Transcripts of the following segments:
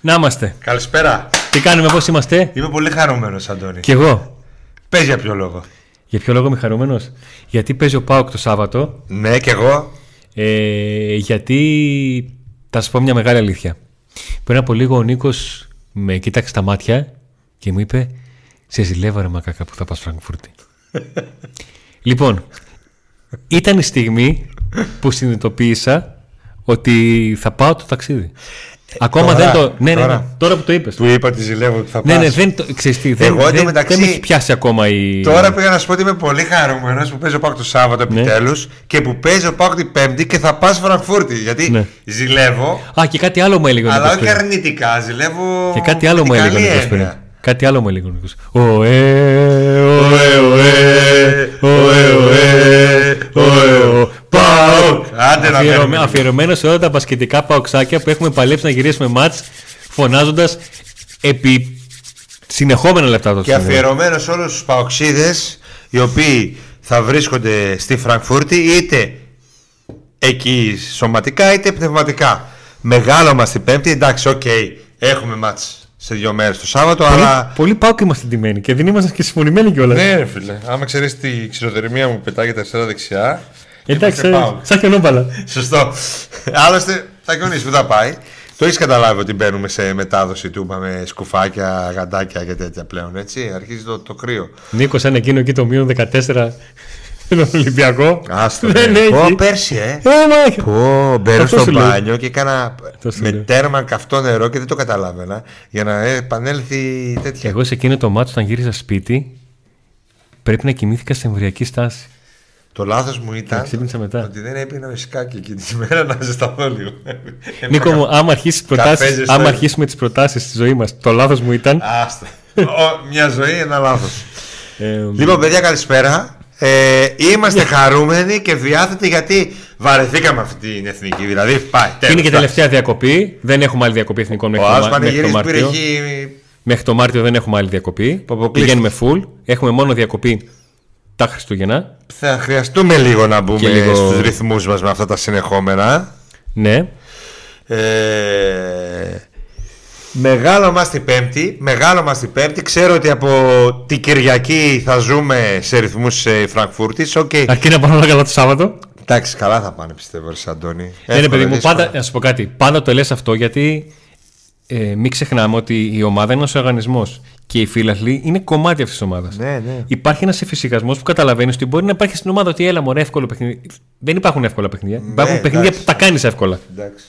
Να είμαστε. Καλησπέρα. Τι κάνουμε, πώς είμαστε; Είμαι πολύ χαρούμενος, Αντώνη. Κι εγώ. Πες για ποιο λόγο. Για ποιο λόγο είμαι χαρούμενος; Γιατί παίζει ο Πάοκ το Σάββατο. Ναι, κι εγώ. Ε, γιατί θα σα πω μια μεγάλη αλήθεια. Πριν από λίγο ο Νίκος με κοίταξε στα μάτια και μου είπε: Σε ζηλεύω, ρε μακάκα που θα πας Φραγκφούρτη. λοιπόν, ήταν η στιγμή που συνειδητοποίησα ότι θα πάω το ταξίδι. Ακόμα τώρα, δεν το. Ναι, ναι, τώρα. ναι, τώρα που το είπες. Του είπα ότι ζηλεύω ότι θα Ναι, πας. ναι, δεν το. Ξέρεις τι, δεν, Εγώ, δεν, εντωμεταξύ, δεν με έχει πιάσει ακόμα η. Τώρα πήγα να σου πω ότι είμαι πολύ χαρούμενος που παίζω Πάοκ το Σάββατο Ναι. επιτέλους και που παίζω Πάοκ την Πέμπτη και θα πας Φραγκφούρτη. Γιατί Ναι. ζηλεύω, Α, και κάτι άλλο μου έλεγε ο αλλά Νίκος όχι πριν. αρνητικά. Ζηλεύω. Και κάτι άλλο με μου την έλεγε ο καλή Νίκος πριν. έννοια. Κάτι άλλο μου έλεγε ο Νίκος. Ωε, ωε, ωε, ωε, ωε, ωε, ωε, ΠΑΟΚ. Άντε να Αφιερωμέ- μένουμε. Αφιερωμένο σε όλα τα μπασκετικά παοξάκια που έχουμε παλέψει να γυρίσουμε ματς φωνάζοντας επί συνεχόμενα λεπτά το Και αφιερωμένο σε όλους τους παοξίδες οι οποίοι θα βρίσκονται στη Φραγκφούρτη είτε εκεί σωματικά είτε πνευματικά. Μεγάλο ματς την Πέμπτη, εντάξει, οκ, έχουμε ματς σε δύο μέρες το Σάββατο, Πολύ, αλλά. πολύ ΠΑΟΚ είμαστε τιμένοι και δεν είμαστε και συμφωνημένοι κιόλας. Ναι, ρε φίλε. Άμα ξέρεις τη ξηροδερμία μου πετάγεται αριστερά-δεξιά. Εντάξει, είμαστε ε, ΠΑΟΚ. σαν χιονόμπαλα. Σωστό. Άλλωστε, θα κοινωνήσει που θα πάει. Το έχεις καταλάβει ότι μπαίνουμε σε μετάδοση του με σκουφάκια, γαντάκια και τέτοια πλέον, έτσι. Αρχίζει το, το κρύο. Νίκος, σαν εκείνο εκεί το μείον 14 τον Ολυμπιακό. Άστο. Δεν ναι. έχει. Πω, πέρσι, ε. Ε, μα, Πω, μπαίνω Αυτό στο σου λέω. μπάνιο και έκανα Αυτό σου με λέω. τέρμα καυτό νερό και δεν το καταλάβαινα για να επανέλθει τέτοια. Εγώ σε εκείνο το μάτσο όταν γύρισα σπίτι πρέπει να κοιμήθηκα σε εμβριακή στάση. Το λάθος μου ήταν ξύπνησα μετά. ότι δεν έπινα μισκάκι εκείνη τη μέρα να ζεσταθώ λίγο. Νίκο μου, άμα, αρχίσεις προτάσεις, Καφέ άμα ζεστό. αρχίσουμε τις προτάσεις στη ζωή μας, το λάθος μου ήταν... Άστα. Ο, μια ζωή, ένα λάθος. Ε, Λοιπόν, παιδιά, καλησπέρα. Ε, είμαστε χαρούμενοι και διάθετοι γιατί βαρεθήκαμε αυτή την εθνική. Δηλαδή, πάει. είναι τέλος, και εντάξει. τελευταία διακοπή. Δεν έχουμε άλλη διακοπή εθνικών μέχρι, Ο το, άλλος Μα- μέχρι το πανηγυρίζει πήρε Μάρτιο. εκεί. Μέχρι το Μάρτιο δεν έχουμε άλλη διακοπή. αποκλείστηκε. Πηγαίνουμε full. Έχουμε μόνο διακοπή τα Χριστούγεννα. Θα χρειαστούμε λίγο να μπούμε Και λίγο- στους ρυθμούς μας με αυτά τα συνεχόμενα. Ναι. Ε, μεγάλο ματς την Πέμπτη, μεγάλο ματς την Πέμπτη. Ξέρω ότι από την Κυριακή θα ζούμε σε ρυθμούς ε, Φραγκφούρτης. Οκ. Αρκεί να πάνε όλα καλά το Σάββατο; Εντάξει, καλά θα πάνε πιστεύω, ρε Αντώνη. Ναι, ρε Εύκολα, παιδί μου, δύσκολα. πάντα, να σου πω κάτι. Πάντα το λες αυτό γιατί ε, μην ξεχνάμε ότι η ομάδα είναι ένας οργανισμός και οι φίλαθλοι είναι κομμάτι αυτής της ομάδας. Ναι, ναι. Υπάρχει ένας εφησυχασμός που καταλαβαίνεις ότι μπορεί να υπάρχει στην ομάδα ότι έλα μωρέ, εύκολο παιχνίδι. Δεν υπάρχουν εύκολα παιχνίδια. υπάρχουν παιχνίδια Ναι, εντάξει. που τα κάνεις εύκολα. Εντάξει.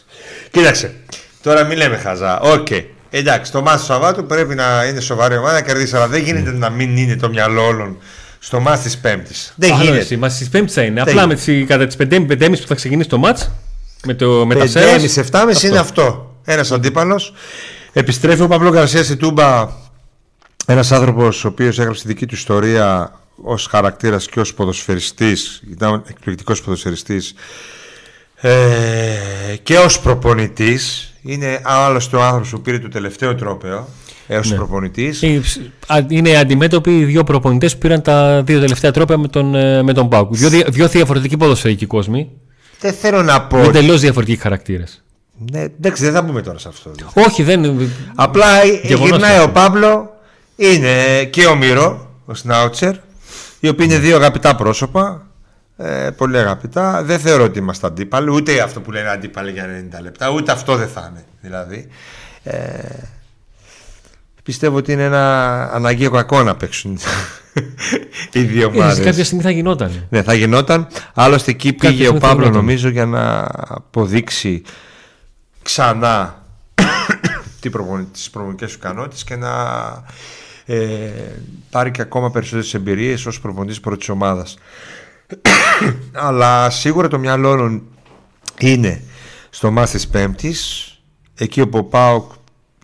Κοίταξε, τώρα μην λέμε χαζά. Οκ. Εντάξει, το ματς του Σαββάτου πρέπει να είναι σοβαρή ομάδα να κερδίσει, αλλά δεν γίνεται να μην είναι το μυαλό όλων στο ματς της Πέμπτης. Δεν Άλλο γίνεται. εσύ, ματς της Πέμπτης θα είναι. Δεν Απλά με γίνεται. τις, κατά τις 5.30 που θα ξεκινήσει το match με, το, με τα σέρας, 5,5-7,5 είναι αυτό. Ένας αντίπαλος. Επιστρέφει ο Παύλο Γκαρσία στη Τούμπα. Ένας άνθρωπος ο οποίος έγραψε τη δική του ιστορία ως χαρακτήρας και ως ποδοσφαιριστής. Ήταν εκπληκτικός ποδοσφαιριστής. Ε, και ως προπονητής. Είναι άλλωστε ο άνθρωπος που πήρε το τελευταίο τρόπαιο. Έως ναι. προπονητής. Ε, α, Είναι αντιμέτωποι οι δύο προπονητές που πήραν τα δύο τελευταία τρόπια με τον, ε, με τον Πάουκ. Δύο, δια- δύο διαφορετικοί ποδοσφαιρικοί κόσμοι Δεν θέλω να πω. με εντελώς διαφορετικοί χαρακτήρες. Ναι, εντάξει, δεν θα μπούμε τώρα σε αυτό. Όχι, δεν. Απλά Γεγονός γυρνάει αυτό. ο Παύλο, είναι και ο Μύρο, ο Σνάουτσερ, οι οποίοι είναι δύο αγαπητά πρόσωπα. Ε, πολύ αγαπητά. Δεν θεωρώ ότι είμαστε αντίπαλοι, ούτε αυτό που λένε αντίπαλοι για 90 λεπτά, ούτε αυτό δεν θα είναι. Δηλαδή. Ε, πιστεύω ότι είναι ένα αναγκαίο κακό να παίξουν οι δύο Ε, ομάδες. κάποια στιγμή θα γινόταν. Ναι, θα γινόταν. Άλλωστε εκεί Κάποια πήγε ο στιγμή θα Παύλο γινόταν. νομίζω για να αποδείξει ξανά τι προπονη- τις προπονητικές του ικανότητες και να ε, πάρει και ακόμα περισσότερες εμπειρίες ως προπονητής πρώτης ομάδας. Αλλά σίγουρα το μυαλό όλων είναι στο μάτς της Πέμπτης εκεί όπου ο ΠΑΟΚ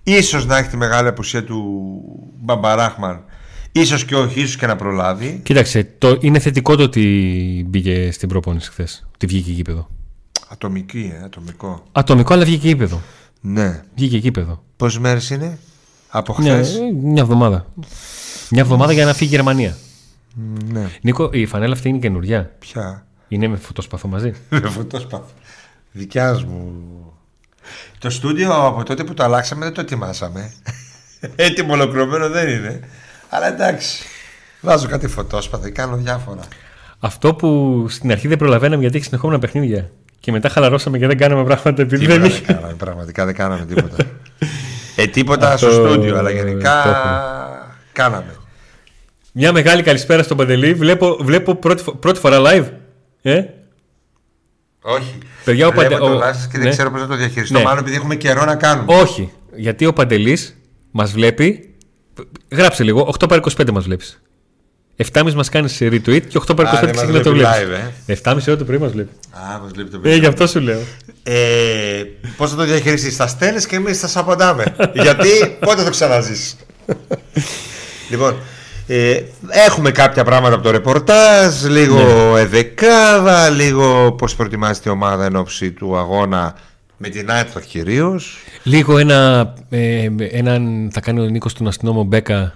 ίσως να έχει τη μεγάλη απουσία του Μπαμπαράχμαν ίσως και όχι, ίσως και να προλάβει Κοίταξε, το, είναι θετικό το ότι μπήκε στην προπόνηση χθες. Ότι βγήκε γήπεδο. Ατομική, ε, ατομικό. Ατομικό, αλλά βγήκε γήπεδο. Ναι. Βγήκε γήπεδο. Πόσες μέρες είναι; Από Μια, χθες; μια εβδομάδα. Μια εβδομάδα για να φύγει η Γερμανία. Ναι. Νίκο, η φανέλα αυτή είναι καινούρια; Ποια; Είναι με φωτοσπαθό μαζί; Με φωτόσπαθο. Δικιάς μου. Το στούντιο από τότε που το αλλάξαμε δεν το ετοιμάσαμε. Έτοιμο ολοκληρωμένο δεν είναι. Αλλά εντάξει. Βάζω κάτι φωτόσπαθα, κάνω διάφορα. Αυτό που στην αρχή δεν προλαβαίναμε γιατί έχει συνεχόμενα παιχνίδια. Και μετά χαλαρώσαμε και δεν κάναμε πράγματα επειδή Τίποτα δεν δεν είχε. κάναμε, πραγματικά δεν κάναμε τίποτα. ε, τίποτα Αυτό στο στούντιο, αλλά γενικά το έχουμε. κάναμε. Μια μεγάλη καλησπέρα στον Παντελή. Βλέπω, βλέπω πρώτη, φο- πρώτη φορά live. Ε; Όχι. Παιδιά, ο Βλέπω Παντε- το ο- live σας και δεν ναι. ξέρω πώς να το διαχειριστώ. Ναι. Μάλλον επειδή έχουμε καιρό να κάνουμε. Όχι. Γιατί ο Παντελής μας βλέπει. Γράψε λίγο. 8 παρα 25 μας βλέπεις. 7.30 μας κάνεις retweet και 8 παρα Α, 25 δεν μας ξεκινά το βλέπει βλέπεις. live, 7.30 ώρα το πρωί μας βλέπει. Α, μας βλέπει το Ε, παιδί. γι' αυτό σου λέω. Ε, Πώς θα το διαχειριστείς, θα στέλνεις και εμείς θα σε απαντάμε. Γιατί πότε το ξαναζήσεις. λοιπόν, ε, έχουμε κάποια πράγματα από το ρεπορτάζ, λίγο Ναι. εδεκάδα, λίγο πώς προετοιμάζεται η ομάδα εν ώψη του αγώνα με την Άιτραχ κυρίως. Λίγο ένα, ε, έναν θα κάνει ο Νίκος του αστυνόμο Μπέκα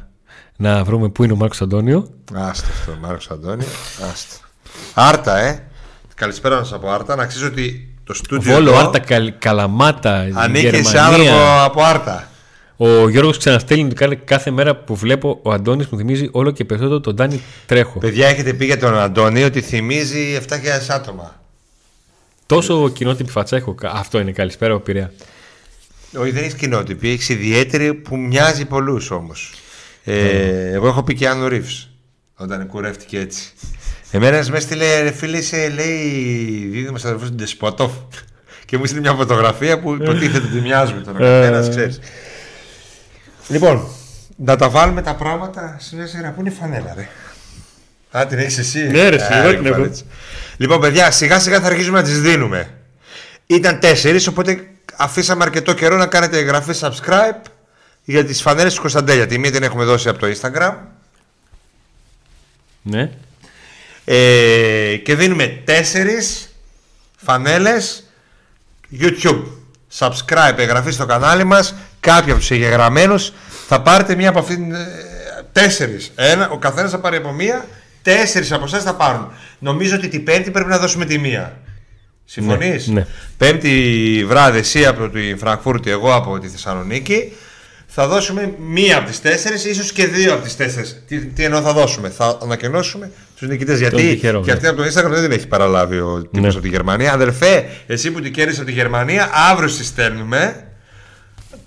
να βρούμε πού είναι ο Μάρκος Αντώνιο. Άστα αυτό, Μάρκος Αντώνη. Άστα. Άρτα, ε. Καλησπέρα να σας από Άρτα. Να ξέρει ότι το στούντιο. Βόλο, εδώ Άρτα, Καλ- Καλαμάτα, Ανήκει σε άνθρωπο Γερμανία. από Άρτα. Ο Γιώργος ξαναστέλνει ότι κάθε- κάθε μέρα που βλέπω ο Αντώνης μου θυμίζει όλο και περισσότερο τον Ντάνι Τρέχο. Παιδιά, έχετε πει για τον Αντώνη ότι θυμίζει 7.000 άτομα. Τόσο κοινότυπη φατσα έχω. Αυτό είναι καλησπέρα από Πειραιά. Όχι, δεν έχεις κοινότυπη, έχεις ιδιαίτερη που μοιάζει πολλούς όμως. Ε, Ναι. Εγώ έχω πει και Άνω Ρίβ όταν κουρεύτηκε έτσι. Εμένα ένας μες έστειλε ρε φίλε, είσαι λέει δίδυμο αδερφό του Ντεσποτόφ. Και μου έστειλε μια φωτογραφία που υποτίθεται ότι μοιάζουμε τώρα. Ε. Καθένας ξέρεις. Λοιπόν, να τα βάλουμε τα πράγματα σε μια σειρά. Πού είναι η φανέλα, ρε; Α, την έχεις εσύ; Ναι, ρε, εσύ, Α, εγώ ρε, την έχω. κουμπαρέτσι. Λοιπόν, παιδιά, σιγά σιγά θα αρχίσουμε να τις δίνουμε. Ήταν τέσσερις, οπότε αφήσαμε αρκετό καιρό να κάνετε εγγραφή subscribe για τις φανέλες του Κωνσταντέλια. Τη μία την έχουμε δώσει από το Instagram. Ναι. Ε, και δίνουμε τέσσερις φανέλες YouTube. Subscribe, εγγραφή στο κανάλι μας. Κάποιοι από τους εγγεγραμμένους θα πάρετε μία από αυτήν. ε, Τέσσερις. Ένα, ο καθένας θα πάρει από μία. Τέσσερις από εσάς θα πάρουν. Νομίζω ότι την πέμπτη πρέπει να δώσουμε τη μία. Συμφωνείς; Ναι, ναι. Πέμπτη βράδυ εσύ από τη Φραγκφούρτη, εγώ από τη Θεσσαλονίκη. Θα δώσουμε μία από τις τέσσερις, ίσως και δύο από τις τέσσερις. Τι, τι εννοώ θα δώσουμε; Θα ανακοινώσουμε τους νικητές. Γιατί τυχερό, και ναι. αυτή από το Instagram δεν την έχει παραλάβει ο τύπος Ναι. από τη Γερμανία. Αδερφέ, εσύ που την κέρδισε από τη Γερμανία, αύριο στη στέλνουμε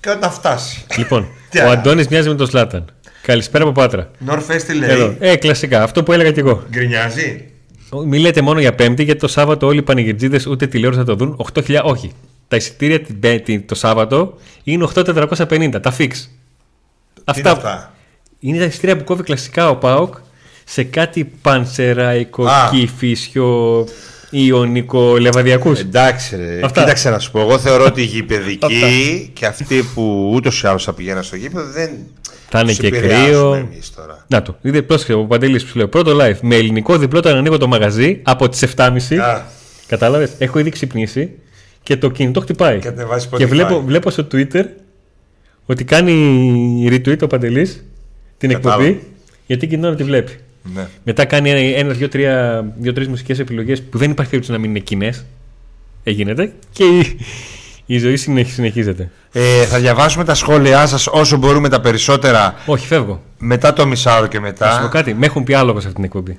και όταν φτάσει. Λοιπόν, Τι ο άλλο; Αντώνης μοιάζει με τον Σλάταν. Καλησπέρα από Πάτρα. North Face τι λέει. Εδώ. Ε, κλασικά. Αυτό που έλεγα κι εγώ. Γκρινιάζει. Μη λέτε μόνο για Πέμπτη, γιατί το Σάββατο όλοι οι πανηγυρτζίδες ούτε τηλεόραση θα το δουν. 8.000, όχι. Τα εισιτήρια την Πέμπτη το Σάββατο είναι 8.450. Τα fix. Τι είναι αυτά; είναι τα εισιτήρια που κόβει κλασικά ο Πάοκ σε κάτι πανσεραϊκό, Α. κύφισιο, ιωνικό, λεβαδιακού. Εντάξει, ρε. Αυτά. κοίταξε να σου πω. Εγώ θεωρώ ότι οι γηπαιδικοί και αυτοί που ούτως ή άλλως θα πηγαίνουν στο γήπεδο δεν. Θα είναι τους και επηρεάζουμε κρύο. εμείς τώρα. Να το. Είδε πρόσεχε ο Παντελής που σου λέω. Πρώτο live με ελληνικό διπλό όταν ανοίγω το μαγαζί από τις 7.30. Α. Κατάλαβες. Έχω ήδη ξυπνήσει και το κινητό χτυπάει. Και ανεβάζει Και Spotify. βλέπω, βλέπω στο Twitter ότι κάνει retweet ο Παντελής την Κατάλαβα. εκπομπή γιατί κοινό να τη βλέπει. Ναι. Μετά κάνει ένα, ένα δύο, τρία, δύο, τρεις μουσικές επιλογές που δεν υπάρχει περίπτωση να μην είναι κοινέ. Έγινε και η, η ζωή συνεχ- συνεχίζεται. Ε, θα διαβάσουμε τα σχόλιά σας όσο μπορούμε τα περισσότερα Όχι, φεύγω. μετά το μισάωρο και Θα σου πω μετά. κάτι. Με έχουν πει άλογο σε αυτήν την εκπομπή.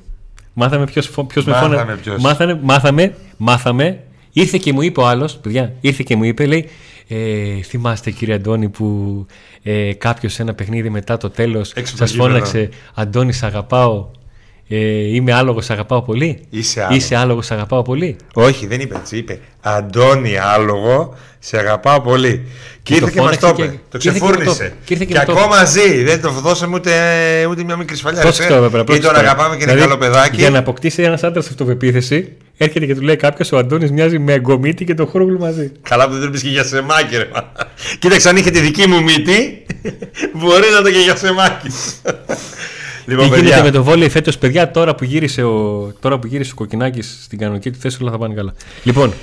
Μάθαμε ποιος ποιος με Μάθαμε φώνα. ποιος. Μάθαμε, μάθαμε, μάθαμε. Ήρθε και μου είπε ο άλλος, παιδιά, ήρθε και μου είπε, λέει, ε, θυμάστε κύριε Αντώνη που ε, κάποιος σε ένα παιχνίδι μετά το τέλος Έξω από σας το γήπεδο. φώναξε Αντώνη, σ' αγαπάω. Ε, είμαι άλογος, σ' αγαπάω πολύ. Είσαι άλογος. Είσαι άλογος, σ' αγαπάω πολύ. Όχι, δεν είπε έτσι. Είπε Αντώνη Άλογο, σε αγαπάω πολύ. Και, Και το ήρθε και μας φώναξε το και- είπε. Το και ήρθε και μου το ξεφούρνησε. είπε. Και ήρθε και Και μου το ακόμα ζει. Δεν το δώσαμε ούτε, ούτε μια μικρή σφαλιά. Πρόσεξε ρε. τώρα, βέβαια, Ή πρόσεξε τον τώρα. αγαπάμε και είναι Δηλαδή, καλό παιδάκι. Για να αποκτήσει ένας άντρας αυτοπεποίθηση, έρχεται και του λέει κάποιος: Ο Αντώνης μοιάζει με εγκομίτη και τον Χρούγλου μαζί. Καλά που δεν το είπες και για σεμάκι, ρε. Κοίταξε, αν είχε τη δική μου μύτη, μπορεί να το και για σεμάκι. Λοιπόν, Τι γίνεται παιδιά, με το βόλεϊ φέτος, παιδιά, τώρα που γύρισε ο, τώρα που γύρισε ο Κοκκινάκης στην κανονική του θέση, όλα θα πάνε καλά. Λοιπόν,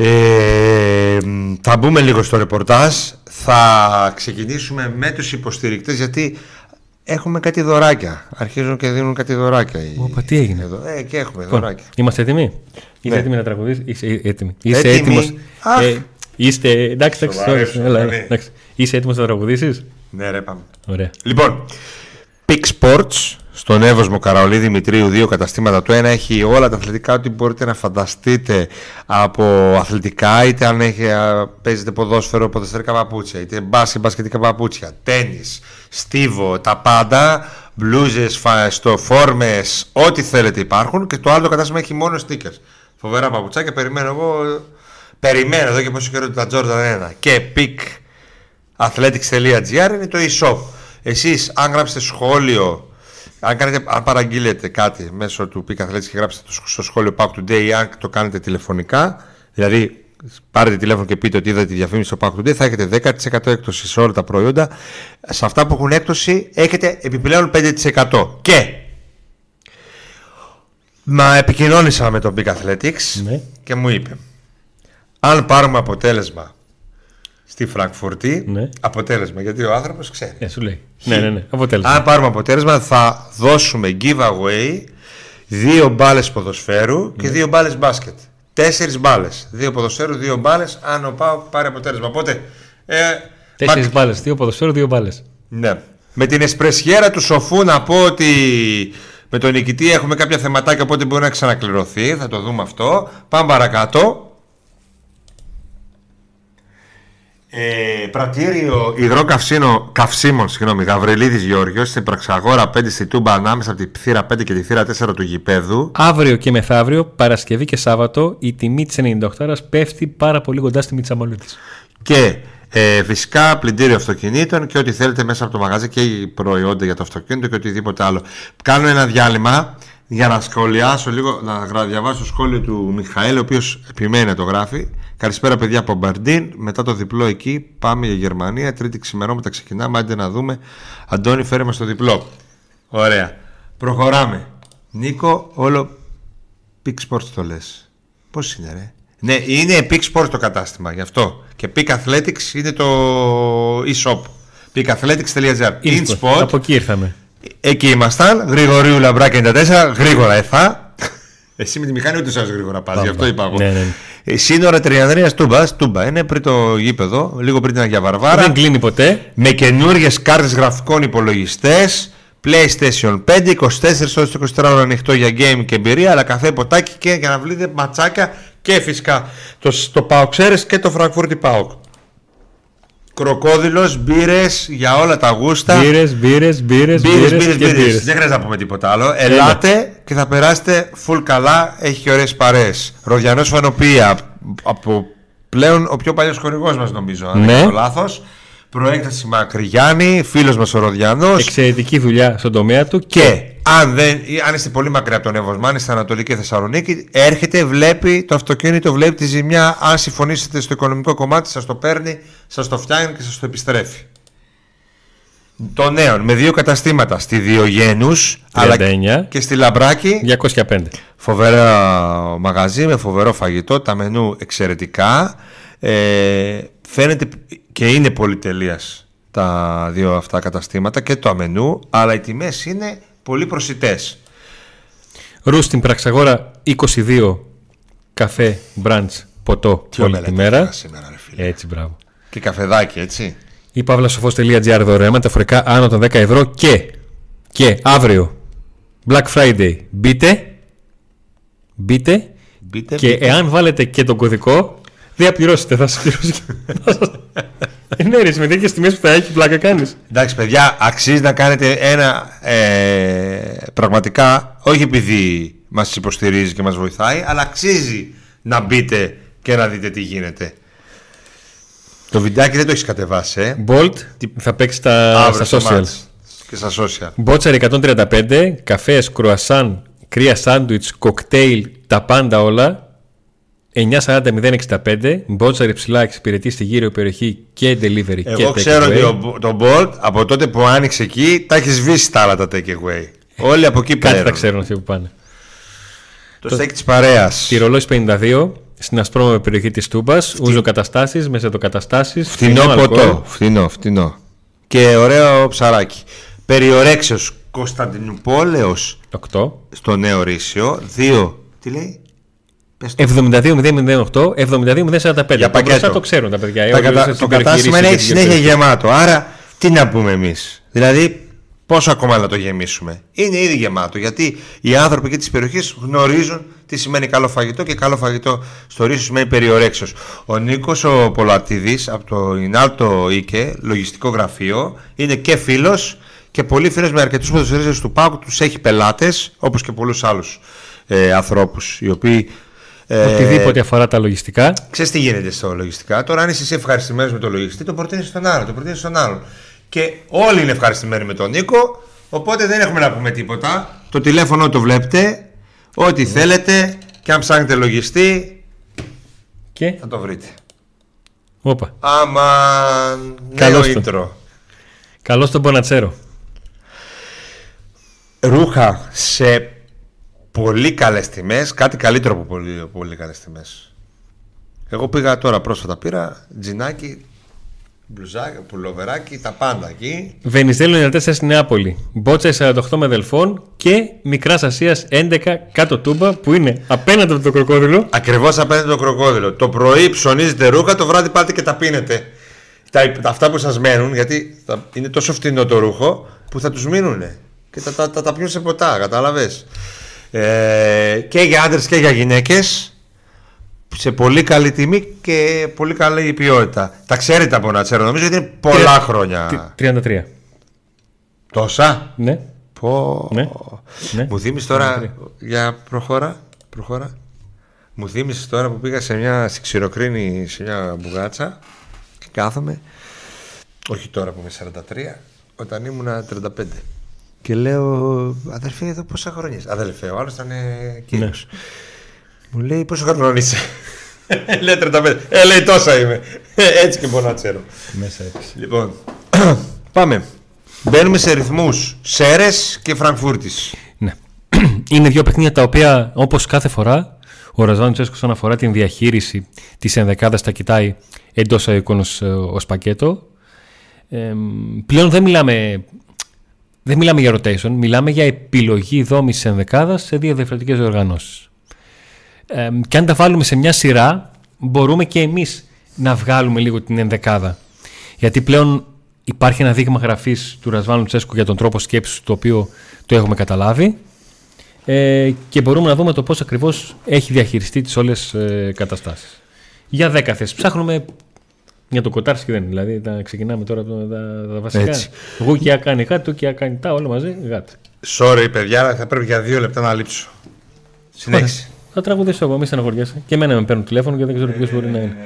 Ε, μ, θα μπούμε λίγο στο ρεπορτάζ. Θα ξεκινήσουμε με τους υποστηρικτές γιατί έχουμε κάτι δωράκια. Αρχίζουν και δίνουν κάτι δωράκια. οι- Όπα, τι έγινε; Εδώ. Ε, και έχουμε λοιπόν, δωράκια. είμαστε έτοιμοι; Είσαι Ναι. έτοιμοι να τραγουδήσει. Είσαι έτοιμη. Είσαι Έτοιμη. έτοιμος; Αχ. Ε, Είστε. Εντάξει, εντάξει. Σοβαρέψου, sorry, έλα, ναι. εντάξει. Είσαι έτοιμος να τραγουδήσεις; Ναι, ρε, πάμε. Ωραία. Λοιπόν, Peak Sports στον Εύωσμο Καραολί Δημητρίου, δύο καταστήματα. Το ένα έχει όλα τα αθλητικά, ό,τι μπορείτε να φανταστείτε από αθλητικά, είτε αν έχει, α, παίζετε ποδόσφαιρο, ποδοσφαιρικά παπούτσια, είτε μπάσκετ, μπασκετικά παπούτσια, τέννις, στίβο, τα πάντα, μπλούζες, φα- στο φόρμες, ό,τι θέλετε υπάρχουν. Και το άλλο το κατάστημα έχει μόνο stickers. Φοβερά παπουτσάκια, περιμένω εγώ. Περιμένω εδώ και πόσο καιρό τα Jordan 1 και Peak athletics.gr είναι το e-shop. Εσείς αν γράψετε σχόλιο, αν, κάνετε, αν παραγγείλετε κάτι μέσω του Peak Athletics και γράψετε το, στο σχόλιο Pack Today ή αν το κάνετε τηλεφωνικά, δηλαδή πάρετε τηλέφωνο και πείτε ότι είδατε τη διαφήμιση στο Pack Today, θα έχετε 10% έκπτωση σε όλα τα προϊόντα. Σε αυτά που έχουν έκπτωση έχετε επιπλέον 5%. Και μα επικοινώνησα με τον Peak Athletics Ναι. και μου είπε αν πάρουμε αποτέλεσμα στη Φραγκφουρτή, Ναι. αποτέλεσμα γιατί ο άνθρωπος ξέρει. Ναι, σου λέει. Ναι, ναι, ναι. Αποτέλεσμα. Αν πάρουμε αποτέλεσμα θα δώσουμε giveaway δύο μπάλες ποδοσφαίρου και δύο μπάλες μπάσκετ. Τέσσερις μπάλες. Δύο ποδοσφαίρου, δύο μπάλες αν ο Πάο πάρει αποτέλεσμα. Οπότε, ε, Τέσσερις μακ- μπάλες. Δύο ποδοσφαίρου, δύο μπάλες. ναι. Με την εσπρεσιέρα του σοφού να πω ότι με τον νικητή έχουμε κάποια θεματάκια οπότε μπορεί να ξανακληρωθεί. Θα το δούμε αυτό. Πάμε παρακάτω. Ε, πρατήριο υγρό καυσίνο, καυσίμων, συγγνώμη, Γαβριλίδης Γιώργιος, στην Πραξαγόρα 5 στη Τούμπα ανάμεσα από τη θύρα 5 και τη θύρα 4 του γηπέδου. Αύριο και μεθαύριο, Παρασκευή και Σάββατο, η τιμή της 98 πέφτει πάρα πολύ κοντά στη Μιτσαμολή της. Και ε, φυσικά πλυντήριο αυτοκινήτων και ό,τι θέλετε μέσα από το μαγαζί και προϊόντα για το αυτοκίνητο και οτιδήποτε άλλο. Κάνω ένα διάλειμμα για να σχολιάσω λίγο, να γρα- διαβάσω το σχόλιο του Μιχαήλ, ο οποίος επιμένει να το γράφει. Καλησπέρα, παιδιά από Μπαρντίν. Μετά το διπλό εκεί πάμε για Γερμανία. Τρίτη ξημερώματα ξεκινάμε. Άντε να δούμε. Αντώνη, φέρε μας το διπλό. Ωραία. Προχωράμε. Νίκο, όλο Peak Sports το λες. Πώς είναι, ρε; Ναι, είναι Peak Sports το κατάστημα, γι' αυτό. Και Peak Athletics είναι το e-shop. peakathletics.gr. InSpot. Από εκεί ήρθαμε. Εκεί ήμασταν. Γρηγορίου Λαμπρά 94. Γρήγορα εφά. Εσύ με τη μηχανή ούτε σας γρήγορα πας, γι' αυτό είπα εγώ. Ναι, ναι, ναι. Ε, Σύνορα Τριανδρίας Τούμπας, Τούμπα. Είναι πριν το γήπεδο, λίγο πριν την Αγία Βαρβάρα. Δεν κλείνει ποτέ. Με καινούριε κάρτες γραφικών υπολογιστές PlayStation 5, 24 ώρες το 24 ώρα ανοιχτό για game και εμπειρία, αλλά καφέ, ποτάκι και για να βρείτε ματσάκια και φυσικά το, το Πάοκ ξέρεις και το Frankfurt Πάοκ. Κροκόδιλος, μπύρες για όλα τα γούστα. Μπύρες, μπύρες, μπύρες, Μπύρες, μπύρες μπύρες, και μπύρες. μπύρες. Δεν χρειάζεται να πούμε τίποτα άλλο. Ελάτε και θα περάσετε full καλά. Έχει και ωραίες παρέες. Ροδιανός Φανοπία. Από πλέον ο πιο παλιός χορηγός μας νομίζω. Αν Ναι. δεν κάνω λάθος. Προέκταση Μακρυγιάννη. Φίλος μας ο Ροδιανός. Εξαιρετική δουλειά στον τομέα του Και αν, δεν, ή αν είστε πολύ μακριά από τον Εύωσμαν, είστε Ανατολική Θεσσαλονίκη, έρχεται, βλέπει το αυτοκίνητο, βλέπει τη ζημιά. Αν συμφωνήσετε στο οικονομικό κομμάτι, σας το παίρνει, σας το φτιάχνει και σας το επιστρέφει. Το νέο με δύο καταστήματα στη Διογένους 39. αλλά και στη Λαμπράκη. 205. Φοβερά μαγαζί με φοβερό φαγητό, τα μενού εξαιρετικά. Ε, φαίνεται και είναι πολυτελείας τα δύο αυτά καταστήματα και το αμενού, αλλά οι τιμές είναι πολύ προσιτές. Ρου στην Πραξαγόρα 22 καφέ, μπραντς, ποτό όλη μελέτη τη μέρα. έκανα σήμερα, ρε φίλε. Έτσι, μπράβο. Και καφεδάκι, έτσι. Ή παύλασοφός.gr δωρεάν μεταφορικά άνω των 10 ευρώ και, και αύριο Black Friday μπείτε, μπείτε Μπείτε, και μπείτε. εάν βάλετε και τον κωδικό δεν θα πληρώσετε, θα σας πληρώσει. Ε, ναι ρε, με τέτοιες τιμές που θα έχει πλάκα κάνεις. Εντάξει, παιδιά, αξίζει να κάνετε ένα ε, πραγματικά, όχι επειδή μας υποστηρίζει και μας βοηθάει, αλλά αξίζει να μπείτε και να δείτε τι γίνεται. Το βιντεάκι δεν το έχεις κατεβάσει, ε. Bolt θα παίξει στα, Αύριο στα στο social. μάτς. Και στα social. Μπότσαρ 135, καφές, κρουασάν, κρύα σάντουιτς, κοκτέιλ, τα πάντα όλα. 940-065. Μπότσαρ υψηλά εξυπηρετεί στη γύρω περιοχή και delivery και Εγώ ξέρω takeaway. ότι ο, το Bolt από τότε που άνοιξε εκεί τα έχεις σβήσει τα άλλα τα takeaway. Όλοι από εκεί Κάτι πέρα. θα ξέρουν αυτοί που πάνε. Το στέκι της παρέας. Τυρολόι 52, στην ασπρόμαυρη περιοχή της Τούμπας, ούζο καταστάσεις, μεσαιτοκαταστάσεις, Φτηνό αλκοόλ. ποτό. Φτηνό, φτηνό. Και ωραίο ψαράκι. Περιορέξεως Κωνσταντινούπολεως 8. στο νέο Ρήσιο. Δύο. Τι λέει; Πες το. 72-008, 72-045. Για το πακέτο. μπροστά το ξέρουν τα παιδιά. Τα όλοι κατα- στις το υπερχειρήσεις κατάστημα είναι και έχει τις συνέχεια γιορτές. γεμάτο. Άρα τι να πούμε εμείς; Δηλαδή, πόσο ακόμα να το γεμίσουμε; Είναι ήδη γεμάτο. Γιατί οι άνθρωποι και τη περιοχή γνωρίζουν τι σημαίνει καλό φαγητό και καλό φαγητό στο ρίσο σημαίνει περιορέξεω. Ο Νίκος ο Πολατίδης από το Ινάλτο Ίκε, λογιστικό γραφείο, είναι και φίλος και πολύ φίλος με αρκετούς ποδοσφαιριστές του Πάουκ. Τους έχει πελάτες, όπως και πολλούς άλλους ε, ανθρώπους οι οποίοι. Ε, Οτιδήποτε αφορά τα λογιστικά. Ξέρεις τι γίνεται στο λογιστικά; Τώρα, αν είσαι εσύ ευχαριστημένος με τον λογιστή, το προτείνεις στον άλλον, το προτείνεις στον άλλον. Και όλοι είναι ευχαριστημένοι με τον Νίκο, οπότε δεν έχουμε να πούμε τίποτα. Το τηλέφωνο το βλέπετε, ό,τι θέλετε και αν ψάχνετε λογιστή Και; θα το βρείτε. Όπα. Άμα νέο Καλώς το. intro. Καλώς τον Μπονατσέρο. Ρούχα σε πολύ καλές τιμές, κάτι καλύτερο από πολύ, πολύ καλές τιμές. Εγώ πήγα τώρα πρόσφατα, πήρα τζινάκι, μπλουζάκι, πουλοβεράκι, τα πάντα εκεί. Βενιζέλο 94 στη Νεάπολη. Μπότσα 48 με δελφών και Μικράς Ασίας 11 κάτω τούμπα που είναι απέναντι από το κροκόδιλο. Ακριβώς απέναντι το κροκόδιλο. Το πρωί ψωνίζετε ρούχα, το βράδυ πάτε και τα πίνετε. Τα, τα- αυτά που σας μένουν, γιατί θα- είναι τόσο φτηνό το ρούχο που θα τους μείνουν. Και τα, τα, τα, τα πιούν σε ποτά, κατάλαβες. Ε, και για άντρες και για γυναίκες σε πολύ καλή τιμή και πολύ καλή ποιότητα. Τα ξέρετε από να ξέρω, νομίζω ότι είναι πολλά Τρία- χρόνια. 33. Τόσα; Ναι. Πω. Ναι. Ναι. Μου θύμισε τώρα. Για προχώρα. προχώρα. Μου θύμισε τώρα που πήγα σε μια στη Ξηροκρίνη σε μια μπουγάτσα και κάθομαι. Όχι τώρα που είμαι 43, όταν ήμουνα 35. Και λέω, αδερφέ, εδώ πόσα χρόνια είσαι; Αδελφέ, ο άλλος ήταν κύριος. Μου λέει, πόσο χρόνο είσαι; λέει 35. Ε, λέει τόσα είμαι. Ε, Έτσι και μπορώ να ξέρω. Μέσα έπεσε. Λοιπόν, πάμε. Μπαίνουμε σε ρυθμούς Σέρες και Φραγκφούρτης. Ναι. Είναι δύο παιχνίδια τα οποία όπως κάθε φορά ο Ραζάνο Τσέσκος όσον αφορά την διαχείριση της ενδεκάδας τα κοιτάει εντός οικών ως, ως πακέτο. Ε, πλέον δεν μιλάμε, δεν μιλάμε για rotation, μιλάμε για επιλογή δόμησης ενδεκάδας σε δύο διαφορετικές οργανώσεις. Ε, και αν τα βάλουμε σε μια σειρά μπορούμε και εμείς να βγάλουμε λίγο την ενδεκάδα. Γιατί πλέον υπάρχει ένα δείγμα γραφής του Ρασβάνου Τσέσκου για τον τρόπο σκέψης το οποίο το έχουμε καταλάβει ε, και μπορούμε να δούμε το πώς ακριβώς έχει διαχειριστεί τις όλες ε, καταστάσεις. Για 10 θέσεις. Ψάχνουμε για το Κοτάρσκι δεν είναι. Δηλαδή τα ξεκινάμε τώρα από τα, τα βασικά. Έτσι. Γουκιά κάνει κάτι, τούκια κάνει τα, όλα μαζί γάτα. Sorry, παιδιά, αλλά θα πρέπει για δύο λεπτά να λείψω. Συνέχισε. Θα τραγουδήσω εγώ, μη στεναχωριέσαι. Και εμένα με παίρνουν τηλέφωνο και δεν ξέρω ποιος μπορεί να είναι.